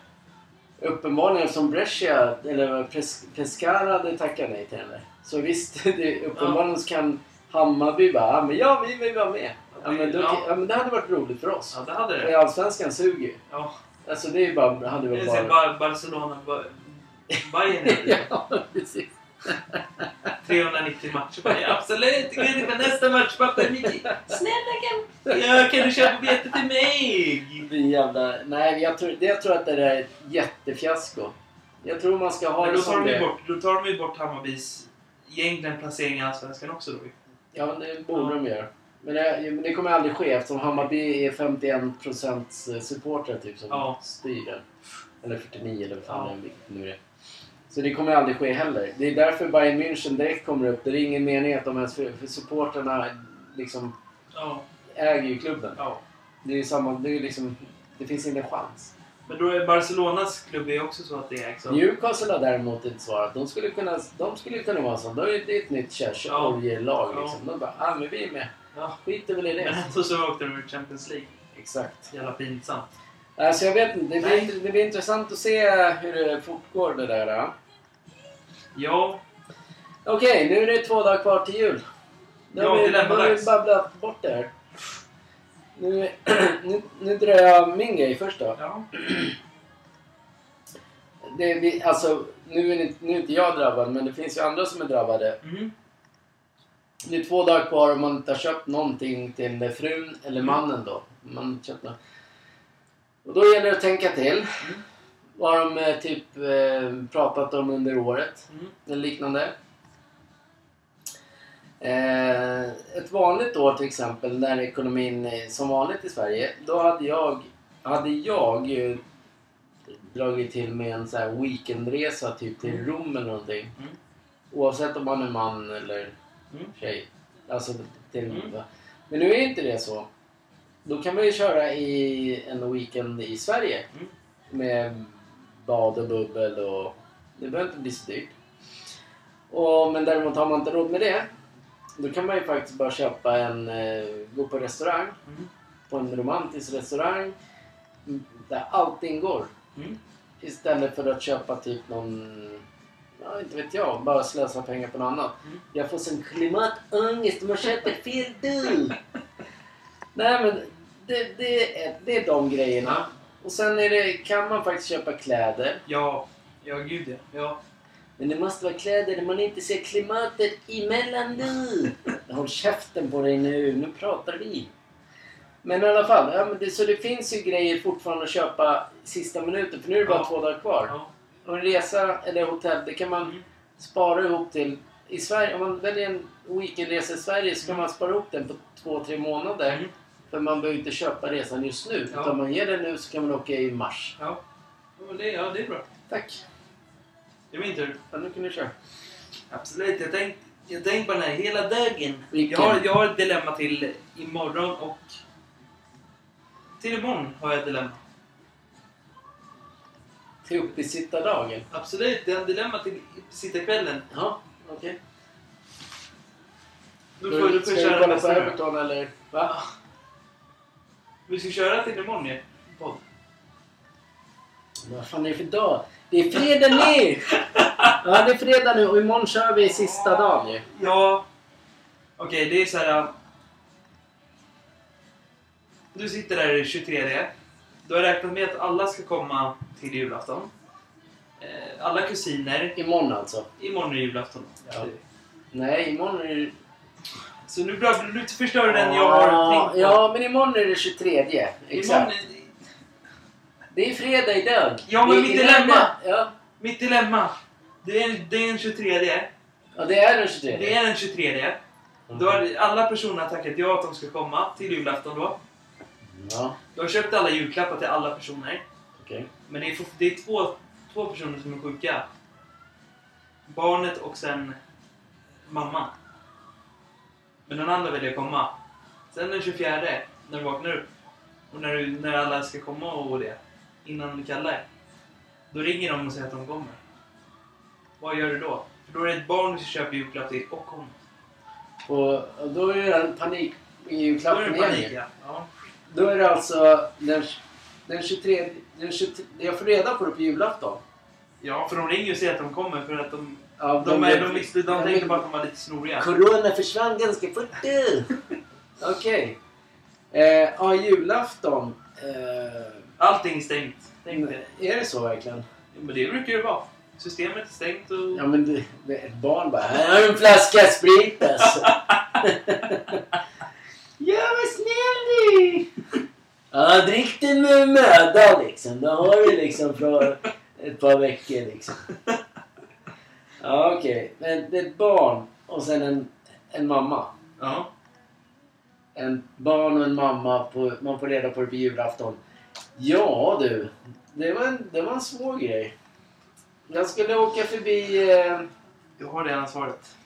Speaker 1: Uppenbarligen som Brescia, eller Pres- Pescara hade tackat nej till henne. Så visst, det, uppenbarligen så kan Hammarby bara, ja men ja vi vill vara med. Ja men, då,
Speaker 2: Ja.
Speaker 1: ja, men det hade varit roligt för oss.
Speaker 2: Ja, det hade det.
Speaker 1: Allsvenskan suger ju.
Speaker 2: Ja.
Speaker 1: Alltså det är ju bara, hade
Speaker 2: Det är bara...
Speaker 1: bara...
Speaker 2: Bar Barcelona... Ba Bayern
Speaker 1: ja, precis.
Speaker 2: 390 matcher. Bara, ja, absolut, det inte nästa match pappa. Miki. Snälla kan, ja, kan du köpa biljetter till mig?
Speaker 1: Det blir jävla... Nej, jag tror, det, jag tror att det där är ett jättefiasko. Jag tror man ska ha
Speaker 2: Men
Speaker 1: det
Speaker 2: då tar,
Speaker 1: som
Speaker 2: de
Speaker 1: det
Speaker 2: bort, då tar de ju bort Hammarbys egentligen placering i Allsvenskan också då.
Speaker 1: Ja, men det borde de göra. Men det, men det kommer aldrig ske eftersom Hammarby är 51% supportrar typ som
Speaker 2: Ja.
Speaker 1: styr den. Eller 49 eller vad fan
Speaker 2: Ja.
Speaker 1: det nu det är. Så det kommer aldrig ske heller. Det är därför Bayern München direkt kommer upp. Det är ingen mening att de ens för, supportrarna liksom...
Speaker 2: Ja.
Speaker 1: äger ju klubben.
Speaker 2: ja.
Speaker 1: Det är ju samma, det är liksom, det finns ingen chans.
Speaker 2: Men då är Barcelonas klubb är också så att det ägs av...
Speaker 1: Newcastle har däremot inte svarat. De skulle kunna, de skulle kunna vara så. Då är det ett nytt. Church-lag
Speaker 2: Ja.
Speaker 1: liksom. De bara, ah men vi är med.
Speaker 2: Ja.
Speaker 1: Skiter väl i
Speaker 2: Men
Speaker 1: det.
Speaker 2: ändå så åkte de ur Champions League.
Speaker 1: Exakt.
Speaker 2: Jävla pinsamt.
Speaker 1: Alltså jag vet inte. Det blir, det blir intressant att se hur det fortgår det där. Ja. Okej, nu är det två dagar kvar till jul. Nu
Speaker 2: Ja,
Speaker 1: har vi,
Speaker 2: det är
Speaker 1: nu har vi
Speaker 2: dags.
Speaker 1: babblat bort det här. Nu, nu, nu drar jag min grej först då.
Speaker 2: ja.
Speaker 1: Det, vi, alltså, nu är, inte, nu är inte jag drabbad, men det finns ju andra som är drabbade.
Speaker 2: Mm.
Speaker 1: Det är två dagar kvar om man inte har köpt någonting till frun eller mannen då. Man har inte köpt något. Och då gäller det att tänka till.
Speaker 2: Mm.
Speaker 1: Vad de eh, typ eh, pratat om under året.
Speaker 2: Mm.
Speaker 1: Eller liknande. Eh, ett vanligt år till exempel när ekonomin är som vanligt i Sverige. Då hade jag, hade jag dragit till med en så här weekendresa typ till
Speaker 2: Mm.
Speaker 1: Rom eller någonting.
Speaker 2: Mm.
Speaker 1: Oavsett om man är man eller
Speaker 2: Mm.
Speaker 1: tjej. Alltså till,
Speaker 2: Mm.
Speaker 1: Men nu är inte det så. Då kan man ju köra i en weekend i Sverige.
Speaker 2: Mm.
Speaker 1: Med bad och bubbel och... Det behöver inte bli så dyrt. Och, men däremot har man inte råd med det. Då kan man ju faktiskt bara köpa en... Eh, gå på restaurang.
Speaker 2: Mm.
Speaker 1: På en romantisk restaurang. mm, Där allt ingår.
Speaker 2: Mm.
Speaker 1: Istället för att köpa typ någon... Ja, inte vet jag. Bara slösa pengar på något annat.
Speaker 2: Mm.
Speaker 1: Jag får sån klimatångest om man köper fel du. Nej men det, det, är, det är de grejerna. Och sen är det, kan man faktiskt köpa kläder.
Speaker 2: Ja, ja gud ja. ja.
Speaker 1: Men det måste vara kläder där man inte ser klimatet emellan nu. Håll käften på dig nu, nu pratar vi. Men i alla fall, ja, men det, så det finns ju grejer fortfarande att köpa sista minuten för nu är det bara
Speaker 2: Ja.
Speaker 1: två dagar kvar.
Speaker 2: ja.
Speaker 1: Och en resa eller hotell, det kan man
Speaker 2: Mm.
Speaker 1: spara ihop till. I Sverige, om man väljer en weekendresa i Sverige så kan man spara ihop den på två, tre månader.
Speaker 2: Mm.
Speaker 1: För man behöver inte köpa resan just nu.
Speaker 2: Ja.
Speaker 1: Utan om man ger den nu så kan man åka i mars.
Speaker 2: Ja. Det, ja, det är bra.
Speaker 1: Tack.
Speaker 2: Det är min tur.
Speaker 1: Ja, nu kan du köra.
Speaker 2: Absolut. Jag tänkte jag tänk på den här hela dagen.
Speaker 1: Vilken?
Speaker 2: Jag har, jag har ett dilemma till imorgon och... Till imorgon har jag ett dilemma.
Speaker 1: Till uppesittardagen.
Speaker 2: Absolut, det är ett dilemma till sittarkvällen.
Speaker 1: Ja, okej.
Speaker 2: Då får du får
Speaker 1: Ska vi
Speaker 2: köra
Speaker 1: kolla på
Speaker 2: nästa.
Speaker 1: Everton eller? Va?
Speaker 2: Vi ska köra till imorgon ju. Podd.
Speaker 1: Vad fan är det för dag? Det är fredag nu! Ja, det är fredag nu och imorgon kör vi sista dagen ju.
Speaker 2: Ja. Okej, det är så här. äh, Du sitter där i 23. Du har räknat med att alla ska komma till julafton. Eh, Alla kusiner.
Speaker 1: Imorgon alltså.
Speaker 2: Imorgon är julafton.
Speaker 1: Ja. Nej, imorgon är.
Speaker 2: Så nu, bra, nu förstör du den jag har tänkt på.
Speaker 1: Ja, men imorgon är det 23.
Speaker 2: Imorgon
Speaker 1: Exakt.
Speaker 2: är,
Speaker 1: Det är fredag idag.
Speaker 2: Ja, men mitt dilemma.
Speaker 1: Ja.
Speaker 2: mitt dilemma. Det är, det är den 23.
Speaker 1: ja, det är den 23.
Speaker 2: Det är den 23. Då har alla personer tackat ja att de ska komma till julafton då.
Speaker 1: Ja,
Speaker 2: Du har köpt alla julklappar till alla personer.
Speaker 1: okej.
Speaker 2: Men det är, det är två, två personer som är sjuka. Barnet och sen mamma. Men den andra vill jag komma. Sen den 24 när du vaknar upp och när, du, när alla ska komma och det. Innan Kalle. Då ringer de och säger att de kommer. Vad gör du då? För då är det ett barn ska köpa julklapp till och kommer.
Speaker 1: Och, då är det en panik i
Speaker 2: Då är
Speaker 1: julklappen
Speaker 2: det
Speaker 1: igen.
Speaker 2: panik
Speaker 1: ju.
Speaker 2: ja. ja.
Speaker 1: Då är det alltså den, den 23... Den 23 jag får reda på det på julafton.
Speaker 2: Ja, för de ringer och säger att de kommer för att de...
Speaker 1: Ja,
Speaker 2: De, är, de, visste, de tänkte
Speaker 1: men-
Speaker 2: bara att de var lite snoriga.
Speaker 1: Corona försvann ganska fort. Okej. Eh, ja, julafton. Eh,
Speaker 2: Allting är stängt. Tänk det.
Speaker 1: är det så verkligen?
Speaker 2: Ja, Men det brukar det vara. Systemet är stängt och...
Speaker 1: Ja men det, det, ett barn bara Här har du en flaska sprit alltså. ja vad snäll du! Ja drick den med möda liksom. Då har du liksom från ett par veckor liksom. Ja okej. Men det är ett barn och sen en, en mamma.
Speaker 2: Ja.
Speaker 1: En barn och en mamma. På, man får reda på det på julafton. Ja du. Det var en, det var en svår grej. Jag skulle åka förbi... Eh,
Speaker 2: Du har det ansvaret.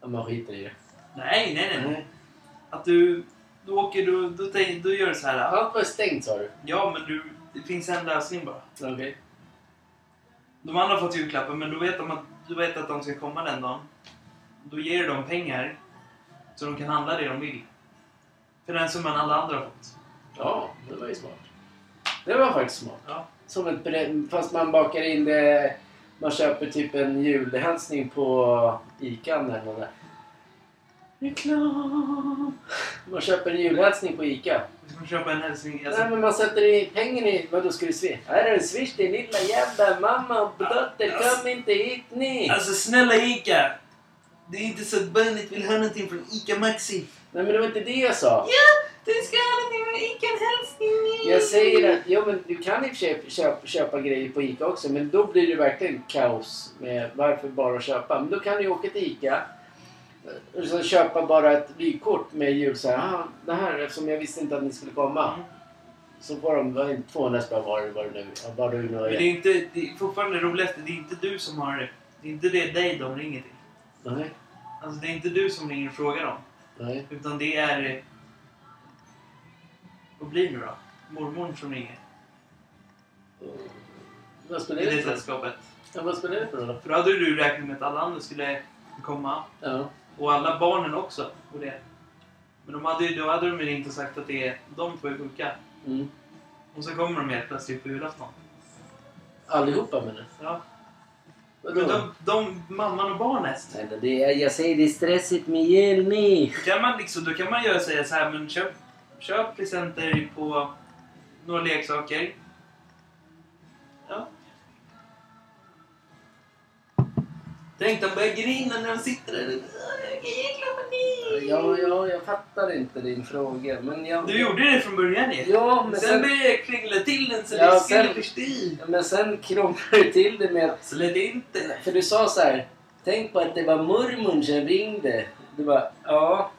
Speaker 1: Ja, man skiter i det.
Speaker 2: Nej, nej, nej. nej. Att du, du åker, du, du, tänk- du gör så här.
Speaker 1: Allt var stängt sa du?
Speaker 2: Ja, men du, det finns en lösning bara.
Speaker 1: Okej.
Speaker 2: De andra har fått julklappar, men du vet, de att, du vet att de ska komma den dagen. Då ger du dem pengar så de kan handla det de vill. För den summan alla andra har fått.
Speaker 1: Ja, det var ju smart. Det var faktiskt smart.
Speaker 2: Ja.
Speaker 1: Som ett fast man bakar in det... Man köper typ en julhälsning på Ica eller något där. Reklam! Man köper en julhälsning på Ica.
Speaker 2: Ska köpa en hälsning. Alltså,
Speaker 1: Nej men man sätter i pengar i... Vadå ska du swish? Här är det swish din lilla jävla mamma och dotter. Kom inte hit ni!
Speaker 2: alltså snälla Ica! Det är inte så att barnet vill ha någonting från Ica Maxi.
Speaker 1: Nej men det var inte det jag sa.
Speaker 2: Du ska ha någonting från Ica, hälsning!
Speaker 1: Jag säger att jo, men du kan i och för sig köpa, köpa grejer på ICA också men då blir det verkligen kaos med varför bara köpa. Men då kan du åka till ICA och så köpa bara ett vykort med jul. Så här, ah, det här eftersom jag visste inte att ni skulle komma.
Speaker 2: Mm.
Speaker 1: Så får de vad är det, 200 spänn var det, vad det nu det nu
Speaker 2: Men det är inte, det är fortfarande det roligaste, det är inte du som har det. Det är inte det dig de ringer till.
Speaker 1: Nej,
Speaker 2: Alltså det är inte du som ringer och frågar dem.
Speaker 1: nej.
Speaker 2: Utan det är... Vad blir det nu då? Mormor som ringer.
Speaker 1: Vad spelar
Speaker 2: I
Speaker 1: det
Speaker 2: det
Speaker 1: för?
Speaker 2: sällskapet.
Speaker 1: Ja, vad spelar det för då?
Speaker 2: För då hade du räknat med att alla andra skulle komma.
Speaker 1: Ja.
Speaker 2: Och alla barnen också. Och det. Men de hade, då hade de ju och sagt att det är, de två är sjuka.
Speaker 1: Mm.
Speaker 2: Och så kommer de helt plötsligt på julafton.
Speaker 1: Allihopa menar du?
Speaker 2: Ja.
Speaker 1: Vadå?
Speaker 2: Men de, de, mamman och barnet.
Speaker 1: Nej, men det är, jag säger det är stressigt med ni.
Speaker 2: Då kan man, liksom, då kan man göra säga så här, men köp, köp presenter på några leksaker. Tänk, de börjar grina när de sitter där.
Speaker 1: Ja, ja, jag fattar inte din fråga. Men jag...
Speaker 2: Du gjorde det från början ju.
Speaker 1: Ja, men
Speaker 2: sen
Speaker 1: sen,
Speaker 2: började jag kringla till den så
Speaker 1: Ja,
Speaker 2: det skulle förstå.
Speaker 1: men sen krånglade du till det med att...
Speaker 2: Absolut inte.
Speaker 1: För du sa så här. Tänk på att det var mormor som ringde. Du bara, ja,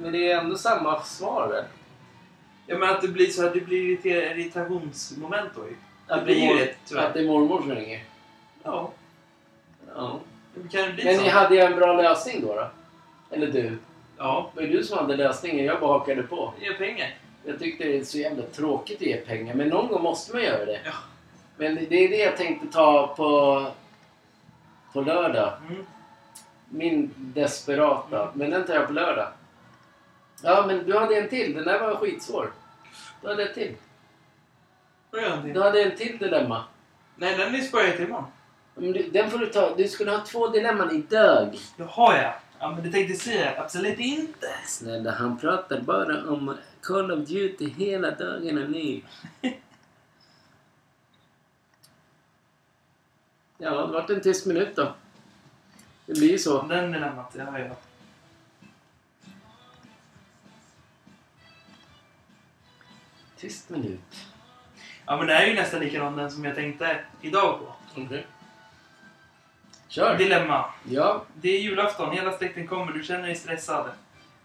Speaker 1: men det är ändå samma svar väl?
Speaker 2: Ja, men att det blir så att det blir irritationsmoment då ju.
Speaker 1: Att
Speaker 2: Det blir ju det, tyvärr.
Speaker 1: Att det är mormor som ringer?
Speaker 2: Ja,
Speaker 1: Ja. Men ni hade ju en bra lösning då? då? Eller du?
Speaker 2: Ja,
Speaker 1: Det var ju du som hade lösningen. Jag bara hakade på.
Speaker 2: ge pengar.
Speaker 1: Jag tyckte det är så jävla tråkigt att ge pengar. Men någon gång måste man göra det.
Speaker 2: Ja.
Speaker 1: Men det är det jag tänkte ta på, på lördag.
Speaker 2: Mm.
Speaker 1: Min desperata. Men den tar jag på lördag. Ja, men du hade en till. Den där var skitsvår. Du hade en till.
Speaker 2: Vad gör
Speaker 1: Du
Speaker 2: det?
Speaker 1: hade en till dilemma.
Speaker 2: Nej, den är sparar till imorgon.
Speaker 1: Du, den får du ta. Du skulle ha två dilemman idag.
Speaker 2: Jaha ja. Ja, men det tänkte jag säga. Absolut inte.
Speaker 1: Snälla, han pratar bara om Call of Duty hela dagarna nu. ja, det vart en tyst minut då. Det blir ju så.
Speaker 2: Den är lämnat. Ja, ja.
Speaker 1: Tyst minut.
Speaker 2: Ja, men det här är ju nästan likadan den som jag tänkte idag på.
Speaker 1: Okej. Kör!
Speaker 2: Dilemma.
Speaker 1: Ja.
Speaker 2: Det är julafton, hela släkten kommer, du känner dig stressad.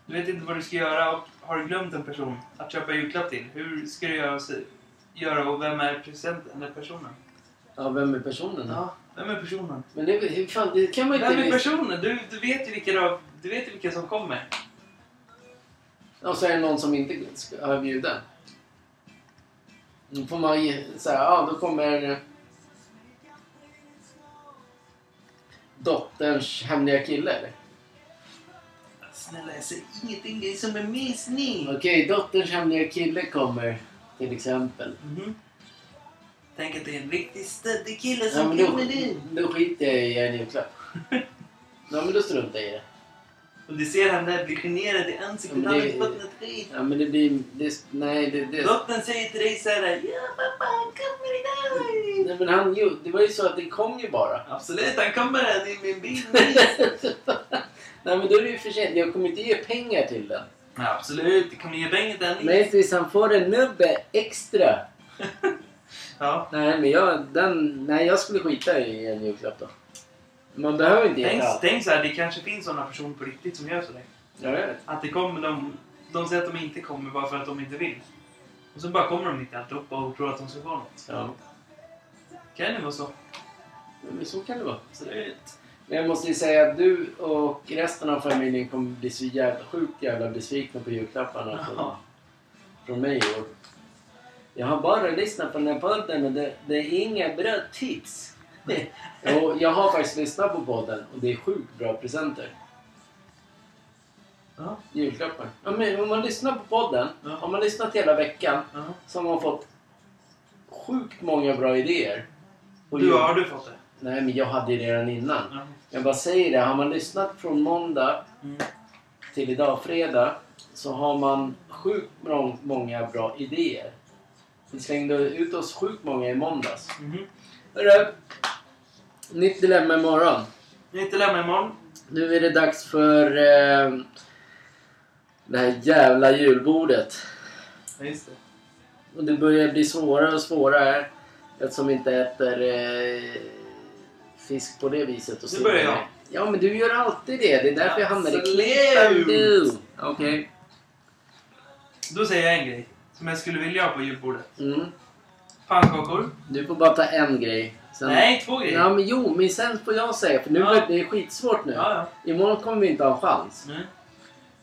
Speaker 2: Du vet inte vad du ska göra och har glömt en person att köpa julklapp till. Hur ska du göra, göra och vem är presenten eller personen?
Speaker 1: ja, vem är personen?
Speaker 2: Ja, vem är personen?
Speaker 1: Men det, hur fan, det kan man ju
Speaker 2: Vem
Speaker 1: inte...
Speaker 2: är personen? Du, du vet ju vilka, du, vet ju vilka som kommer.
Speaker 1: Och så är det någon som inte ha bjuden. Då får man ge, så här, ja då kommer dotterns hemliga kille eller?
Speaker 2: Snälla, jag säger ingenting. Det är som en missning.
Speaker 1: Okej, dotterns hemliga kille kommer till exempel.
Speaker 2: Mhm. Tänk att det är en riktigt stöddig kille
Speaker 1: Ja,
Speaker 2: som
Speaker 1: men då,
Speaker 2: kommer in.
Speaker 1: då skiter jag i en julklapp. Ja men då struntar jag i det.
Speaker 2: Och du ser han där bli generad i ansiktet. Han har inte fått något skit.
Speaker 1: Ja men det blir... Det, nej det... det
Speaker 2: Dottern säger till dig såhär Ja pappa, kommer idag.
Speaker 1: nej men han ju... Det var ju så att det kom ju bara.
Speaker 2: Absolut, han kommer här. Det är min bil.
Speaker 1: nej men då är det ju för sent. Jag kommer inte ge pengar till den.
Speaker 2: Ja, absolut, det kommer ge pengar till
Speaker 1: Men
Speaker 2: henne.
Speaker 1: tills han får en nubbe extra.
Speaker 2: Ja.
Speaker 1: Nej men jag... Den, nej jag skulle skita i en julklapp då. Man behöver inte
Speaker 2: Tänk,
Speaker 1: allt.
Speaker 2: tänk så här, det kanske finns sådana personer på riktigt som gör sådär.
Speaker 1: Ja, jag vet.
Speaker 2: Att det kommer de, de säger att de inte kommer bara för att de inte vill. Och så bara kommer de inte alltihopa och tror att de ska få något.
Speaker 1: Ja.
Speaker 2: Kan det vara så?
Speaker 1: Men så kan det vara.
Speaker 2: Absolut.
Speaker 1: Men jag måste ju säga att du och resten av familjen kommer bli så jävla sjukt jävla besvikna på julklapparna från,
Speaker 2: Jaha.
Speaker 1: från mig i år. Jag har bara lyssnat på den här podden och det, det är inga bra tips. Och jag har faktiskt lyssnat på podden och det är sjukt bra presenter.
Speaker 2: Ja.
Speaker 1: Julklappar. Ja, men om man lyssnar på podden,
Speaker 2: Ja.
Speaker 1: om man lyssnat hela veckan
Speaker 2: Ja.
Speaker 1: så har man fått sjukt många bra idéer. på
Speaker 2: Du,
Speaker 1: jul.
Speaker 2: har du fått det?
Speaker 1: Nej, men jag hade ju redan innan.
Speaker 2: Ja.
Speaker 1: Jag bara säger det, har man lyssnat från måndag
Speaker 2: Mm.
Speaker 1: till idag fredag så har man sjukt må- många bra idéer. Vi slängde ut oss sjukt många i måndags.
Speaker 2: Mhm.
Speaker 1: Hörru! Nytt dilemma imorgon.
Speaker 2: Nytt dilemma imorgon.
Speaker 1: Nu är det dags för eh, det här jävla julbordet.
Speaker 2: Ja, just det.
Speaker 1: Och det börjar bli svårare och svårare eftersom vi inte äter eh, fisk på det viset. Och
Speaker 2: Nu börjar jag.
Speaker 1: Ja, men du gör alltid det. Det är därför jag hamnar i nu. Okej.
Speaker 2: Då säger jag en grej som jag skulle vilja ha på julbordet.
Speaker 1: Mm.
Speaker 2: Pannkakor.
Speaker 1: Du får bara ta en grej. Sen...
Speaker 2: Nej, två grejer.
Speaker 1: Ja, men jo, men sen får jag säga. För nu
Speaker 2: Ja.
Speaker 1: är det skitsvårt nu.
Speaker 2: Ja, ja.
Speaker 1: Imorgon kommer vi inte ha en chans.
Speaker 2: Mm.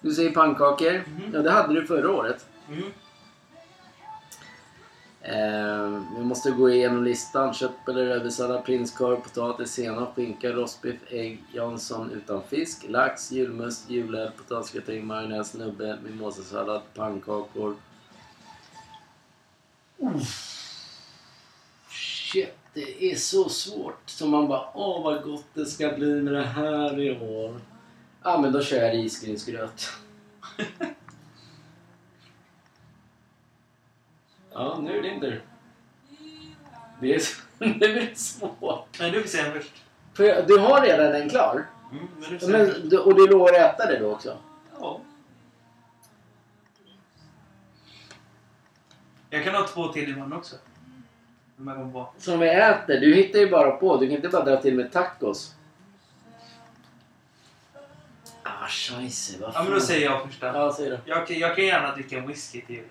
Speaker 1: Du säger pannkakor.
Speaker 2: Mhm.
Speaker 1: Ja, det hade du förra året.
Speaker 2: Mm.
Speaker 1: Eh, vi måste gå igenom listan. Köttbullar, rödbetssallad, prinskorv, potatis, senap, skinka, rostbiff, ägg, Jansson utan fisk, lax, julmust, julöl, potatisgratäng, majonnäs, nubbe, mimosasallad, pannkakor. Shit, det är så svårt. Så man bara, åh vad gott det ska bli med det här i år. Ja, men då kör jag risgrynsgröt. Ja, nu är det din tur. Det är, nu är det svårt.
Speaker 2: Nej, du får säga först.
Speaker 1: För du har redan en klar.
Speaker 2: Mm, men du.
Speaker 1: Men, du- och du lovar att äta det då också?
Speaker 2: Ja. Jag kan ha två till imorgon också. Om jag kommer på.
Speaker 1: Som vi äter. Du hittar ju bara på. Du kan inte bara dra till med tacos. Ah, scheisse.
Speaker 2: Ja, men då säger jag första.
Speaker 1: Ja, säg då.
Speaker 2: Jag, jag kan gärna dricka en whisky till julen.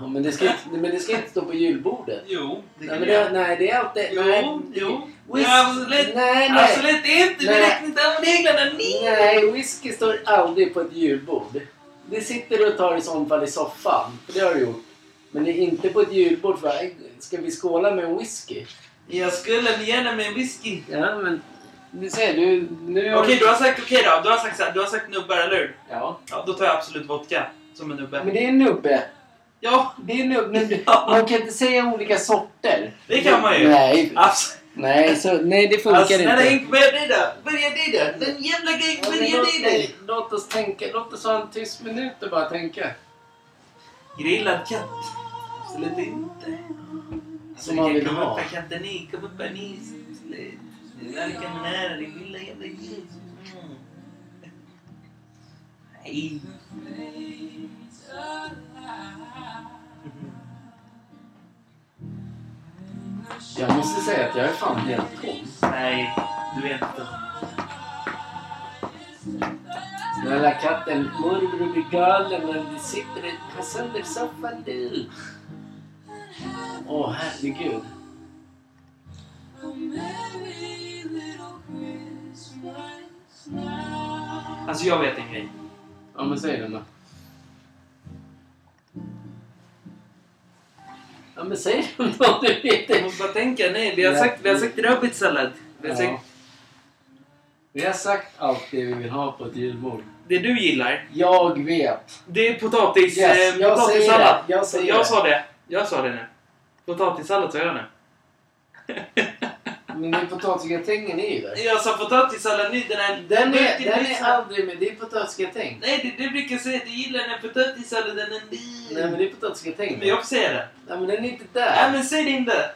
Speaker 1: Ja, men, det ska inte, men det ska inte stå på julbordet.
Speaker 2: Jo, det
Speaker 1: Nej,
Speaker 2: kan jag.
Speaker 1: det, nej, det är alltid...
Speaker 2: Jo,
Speaker 1: nej,
Speaker 2: jo.
Speaker 1: Whisky,
Speaker 2: Ja, absolut.
Speaker 1: Nej, nej.
Speaker 2: Absolut inte! Vi
Speaker 1: Nej.
Speaker 2: räknar inte av reglerna. Nej.
Speaker 1: Nej, whisky står aldrig på ett julbord. Det sitter du och tar i sånt fall i soffan. För det har du gjort. Men det är inte på ett julbord "Aj, ska vi skåla med en whisky?
Speaker 2: Jag skulle gärna med en whisky.
Speaker 1: Ja, men... Du ser, du... Nu har
Speaker 2: Okej, du har sagt okej då. Du har sagt, så här, du har sagt nubbar, eller hur?
Speaker 1: Ja.
Speaker 2: Ja, då tar jag absolut vodka som en nubbe.
Speaker 1: Men det är en nubbe.
Speaker 2: Ja,
Speaker 1: Det är en nubbe.
Speaker 2: Ja.
Speaker 1: man kan inte säga olika sorter.
Speaker 2: Det kan man ju.
Speaker 1: Nej,
Speaker 2: absolut.
Speaker 1: nej, så, nej det funkar
Speaker 2: Alltså,
Speaker 1: inte.
Speaker 2: nej, nej, börja då. Börja då. Den jävla grejen, börja
Speaker 1: nej, låt oss tänka. Låt oss ha en tyst minut och bara tänka.
Speaker 2: Grillad katt. Absolut inte.
Speaker 1: Som man vill
Speaker 2: kom
Speaker 1: ha.
Speaker 2: upp här katten i, kom upp här ni. Kan nära din lilla jävla. Mm. Nej.
Speaker 1: Jag måste säga att jag är fan helt tom.
Speaker 2: Nej, du vet inte.
Speaker 1: Snälla katten, morbror blir galen när du sitter i ta sönder soffan du. Åh herregud.
Speaker 2: Alltså jag vet en grej.
Speaker 1: Ja men säg den då. Ja men säg den då, du vet
Speaker 2: Jag
Speaker 1: det.
Speaker 2: måste bara tänka. Nej, vi har sagt, vi har sagt rödbetssallad. Vi har sagt
Speaker 1: Vi har sagt allt det vi vill ha på ett julbord.
Speaker 2: det du gillar.
Speaker 1: Jag vet.
Speaker 2: Det är potatis,
Speaker 1: Yes,
Speaker 2: eh,
Speaker 1: jag säger det. Jag säger
Speaker 2: jag
Speaker 1: det.
Speaker 2: sa det. Jag sa det nu. Potatissallad sa jag nu.
Speaker 1: Men din potatisgratängen är ju där.
Speaker 2: Jag sa potatissallad nu. Den är...
Speaker 1: Den är, den är aldrig med. Det är potatisgratäng.
Speaker 2: Nej, du, du brukar säga att du gillar den här potatissalladen. Den
Speaker 1: Nej men det är potatisgratäng.
Speaker 2: Men jag får säga det.
Speaker 1: Nej men den är inte
Speaker 2: Nej,
Speaker 1: där.
Speaker 2: men säg det inte.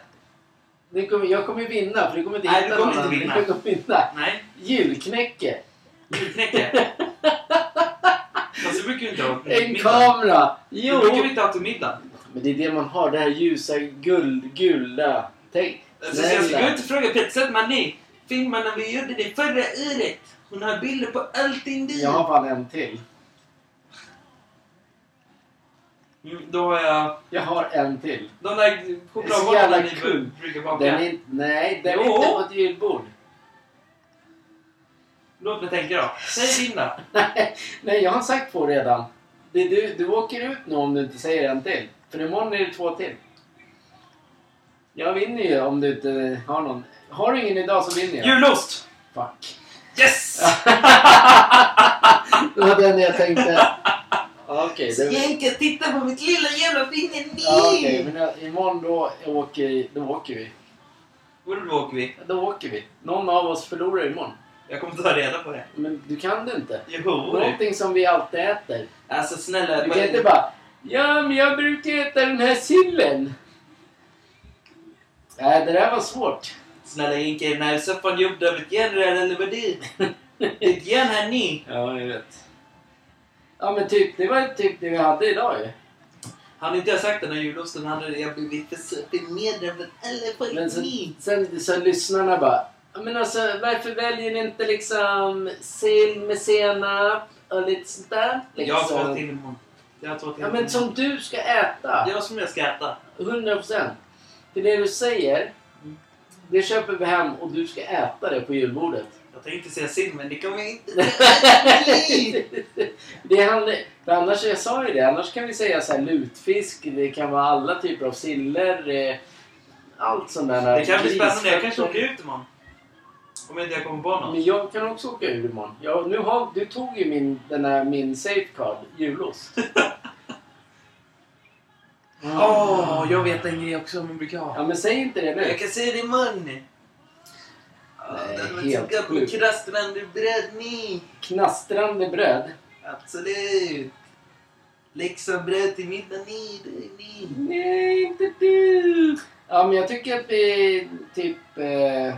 Speaker 1: Den kommer, jag kommer vinna för du kommer inte
Speaker 2: Nej,
Speaker 1: hitta
Speaker 2: du kommer
Speaker 1: någon
Speaker 2: inte
Speaker 1: annan.
Speaker 2: vinna.
Speaker 1: Du kommer vinna.
Speaker 2: Nej,
Speaker 1: Julknäcke.
Speaker 2: julknäcke. Fast det brukar inte ha till
Speaker 1: En
Speaker 2: middag.
Speaker 1: kamera.
Speaker 2: Det
Speaker 1: Jo.
Speaker 2: brukar vi inte ha till middag.
Speaker 1: Men det är det man har. Det här ljusa guld, gula. Tänk.
Speaker 2: Alltså, jag ska gå ut och fråga Petter. Nej, filmen när vi gjorde det förra året. Hon har bilder på allting du.
Speaker 1: Jag har fan en till.
Speaker 2: Mm, då har jag
Speaker 1: Jag har en till.
Speaker 2: de där chokladbollarna ni
Speaker 1: kul.
Speaker 2: brukar baka.
Speaker 1: Den är, nej, den är
Speaker 2: Jo.
Speaker 1: inte på ett julbord.
Speaker 2: Låt mig tänka då. Säg din då.
Speaker 1: Nej, nej, jag har sagt två redan. Det, du, du åker ut nu om du inte säger en till. För imorgon är det två till. Jag vinner ju om du inte har någon. Har du ingen idag så vinner jag.
Speaker 2: Julost!
Speaker 1: Fuck.
Speaker 2: Yes!
Speaker 1: det var den jag tänkte. Okej, det...
Speaker 2: Jänke, titta på mitt lilla jävla finger!
Speaker 1: Ja, okej, men jag- imorgon då åker, då åker vi.
Speaker 2: Vadå då åker vi?
Speaker 1: Då åker vi. Någon av oss förlorar imorgon.
Speaker 2: Jag kommer ta reda på det.
Speaker 1: Men du kan det inte.
Speaker 2: Jo.
Speaker 1: Någonting som vi alltid äter.
Speaker 2: Alltså snälla.
Speaker 1: Du kan inte bara Ja, men jag brukar äta den här sillen. Nej, det där var svårt.
Speaker 2: Snälla Jänke, är den här soppan gjord av ett järnrör eller vad det är? Det är ett järn här ni.
Speaker 1: Ja, jag vet. Ja, men typ, det var typ det vi hade idag ju.
Speaker 2: Hade inte jag sagt den här julosten hade jag blivit för söt med den för alla
Speaker 1: Men sen, sen så lyssnarna bara "Ja, men alltså varför väljer ni inte liksom sill med senap och lite sånt där?
Speaker 2: Jag har två
Speaker 1: Liksom.
Speaker 2: till imorgon. Jag har två till
Speaker 1: Ja men
Speaker 2: imorgon.
Speaker 1: som du ska äta.
Speaker 2: Jag som jag ska äta.
Speaker 1: 100 procent. För det du säger, det köper vi hem och du ska äta det på julbordet.
Speaker 2: Jag tänkte säga sill men det kommer jag inte
Speaker 1: det handlar, för annars, jag sa ju det, annars kan vi säga så här lutfisk, det kan vara alla typer av siller, eh, allt sånt där.
Speaker 2: Det kan bli spännande. Jag kanske åker ut imorgon. Om inte jag kommer på något.
Speaker 1: Men jag kan också åka ur imorgon. Jag, nu har, du tog ju min, den här, min safecard, julost.
Speaker 2: Åh, jag vet en grej också man brukar ha.
Speaker 1: Ja men säg inte det nu.
Speaker 2: Jag kan säga det imorgon.
Speaker 1: Nej, helt sjukt.
Speaker 2: krastrande bröd ni.
Speaker 1: Knastrande bröd.
Speaker 2: Absolut. Liksom bröd till middag ni. Ni.
Speaker 1: Nej, inte du! Ja, men jag tycker att vi typ eh,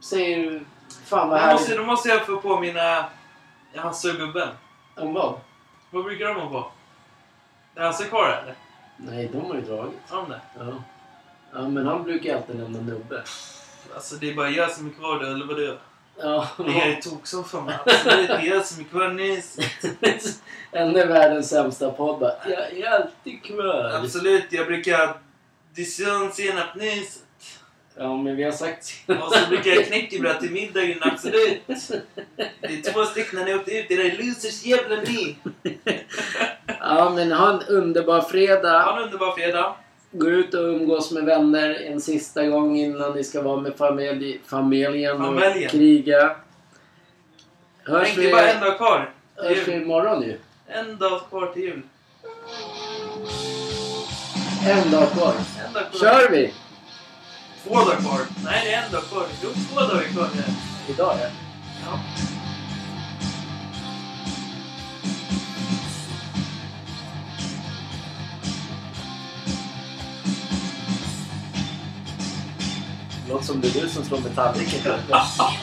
Speaker 1: säger... Fan vad
Speaker 2: Då måste,
Speaker 1: härligt.
Speaker 2: då måste jag få påminna Hasse och gubben.
Speaker 1: Om vad?
Speaker 2: Vad brukar de ha på? Är Hasse kvar eller?
Speaker 1: Nej, de har ju dragit.
Speaker 2: Har de det?
Speaker 1: Ja. ja, men han brukar alltid nämna nubbe.
Speaker 2: Alltså det är bara jag som är kvar då, eller vadå?
Speaker 1: Ja,
Speaker 2: Det är toksoffan va? Absolut, det är jag som är kvar nyss.
Speaker 1: Ännu världens sämsta podd bara, Jag är alltid kvar.
Speaker 2: Absolut, jag brukar dijon senap nyss.
Speaker 1: Ja, men vi har sagt
Speaker 2: Och så brukar jag knäckebröd till middagen, absolut. Det är två stycken när ni åkte ut. Det där är losers jävla ni.
Speaker 1: Ja, men ha en underbar fredag.
Speaker 2: Ha en underbar fredag.
Speaker 1: Gå ut och umgås med vänner en sista gång innan ni ska vara med familj, familjen och
Speaker 2: Familjen.
Speaker 1: kriga. Hörs
Speaker 2: Tänk, det
Speaker 1: vi,
Speaker 2: är bara en dag kvar.
Speaker 1: hörs vi imorgon ju.
Speaker 2: En dag kvar till jul.
Speaker 1: En dag kvar.
Speaker 2: En dag kvar.
Speaker 1: Kör vi!
Speaker 2: Två dagar kvar. Nej, det är en dag kvar. Jo, två dagar kvar.
Speaker 1: Idag ja.
Speaker 2: Ja.
Speaker 1: Som det är du som slår
Speaker 2: med tallriken.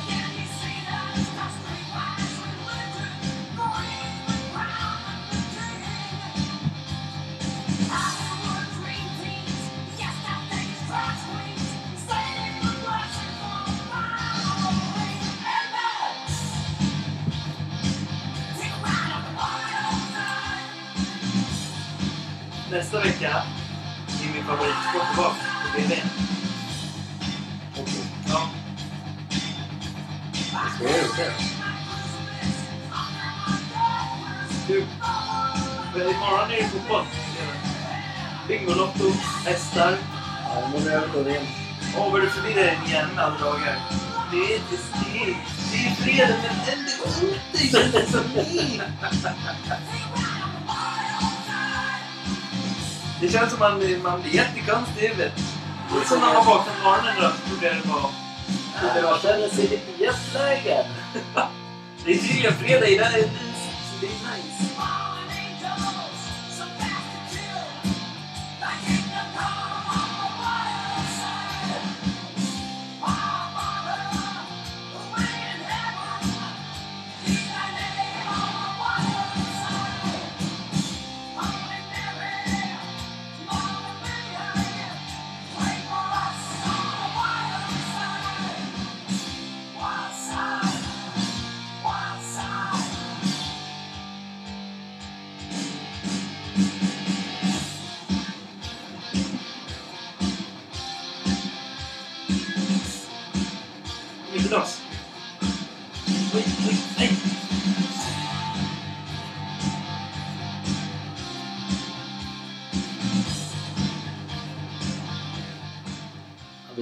Speaker 2: hästar.
Speaker 1: Ja, må över på igen.
Speaker 2: Åh, vad du förvirrar hjärna med alla dagar. Det är inte det är, det är fredag men ändå inte det som ni. Det känns som man, man blir jättekonstig i huvudet. Det är som när man vaknar på morgonen så trodde jag det var...
Speaker 1: Jag känner sig lite jetlaggad.
Speaker 2: Det är tydligen fredag är det är nice.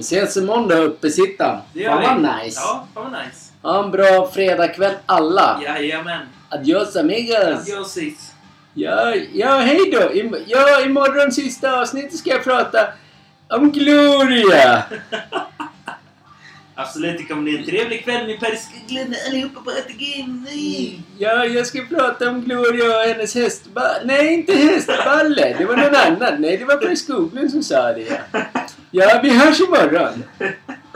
Speaker 1: Ses imorgon då uppe sitta.
Speaker 2: Det gör
Speaker 1: Fan vad nice.
Speaker 2: Ja, fan vad nice.
Speaker 1: Ha en bra fredagkväll alla.
Speaker 2: Jajamän.
Speaker 1: Adios amigos.
Speaker 2: Adiosis.
Speaker 1: Ja, ja hej då. Im- ja, imorgon sista avsnittet ska jag prata om Gloria.
Speaker 2: Absolut, det kommer bli en trevlig kväll med Per Skoglund allihopa på Ötegin.
Speaker 1: Ja, jag ska prata om Gloria och hennes hästballe. Nej, inte hästballe. Det var någon annan. Nej, det var Per Skoglund som sa det. Ja, vi hörs imorgon.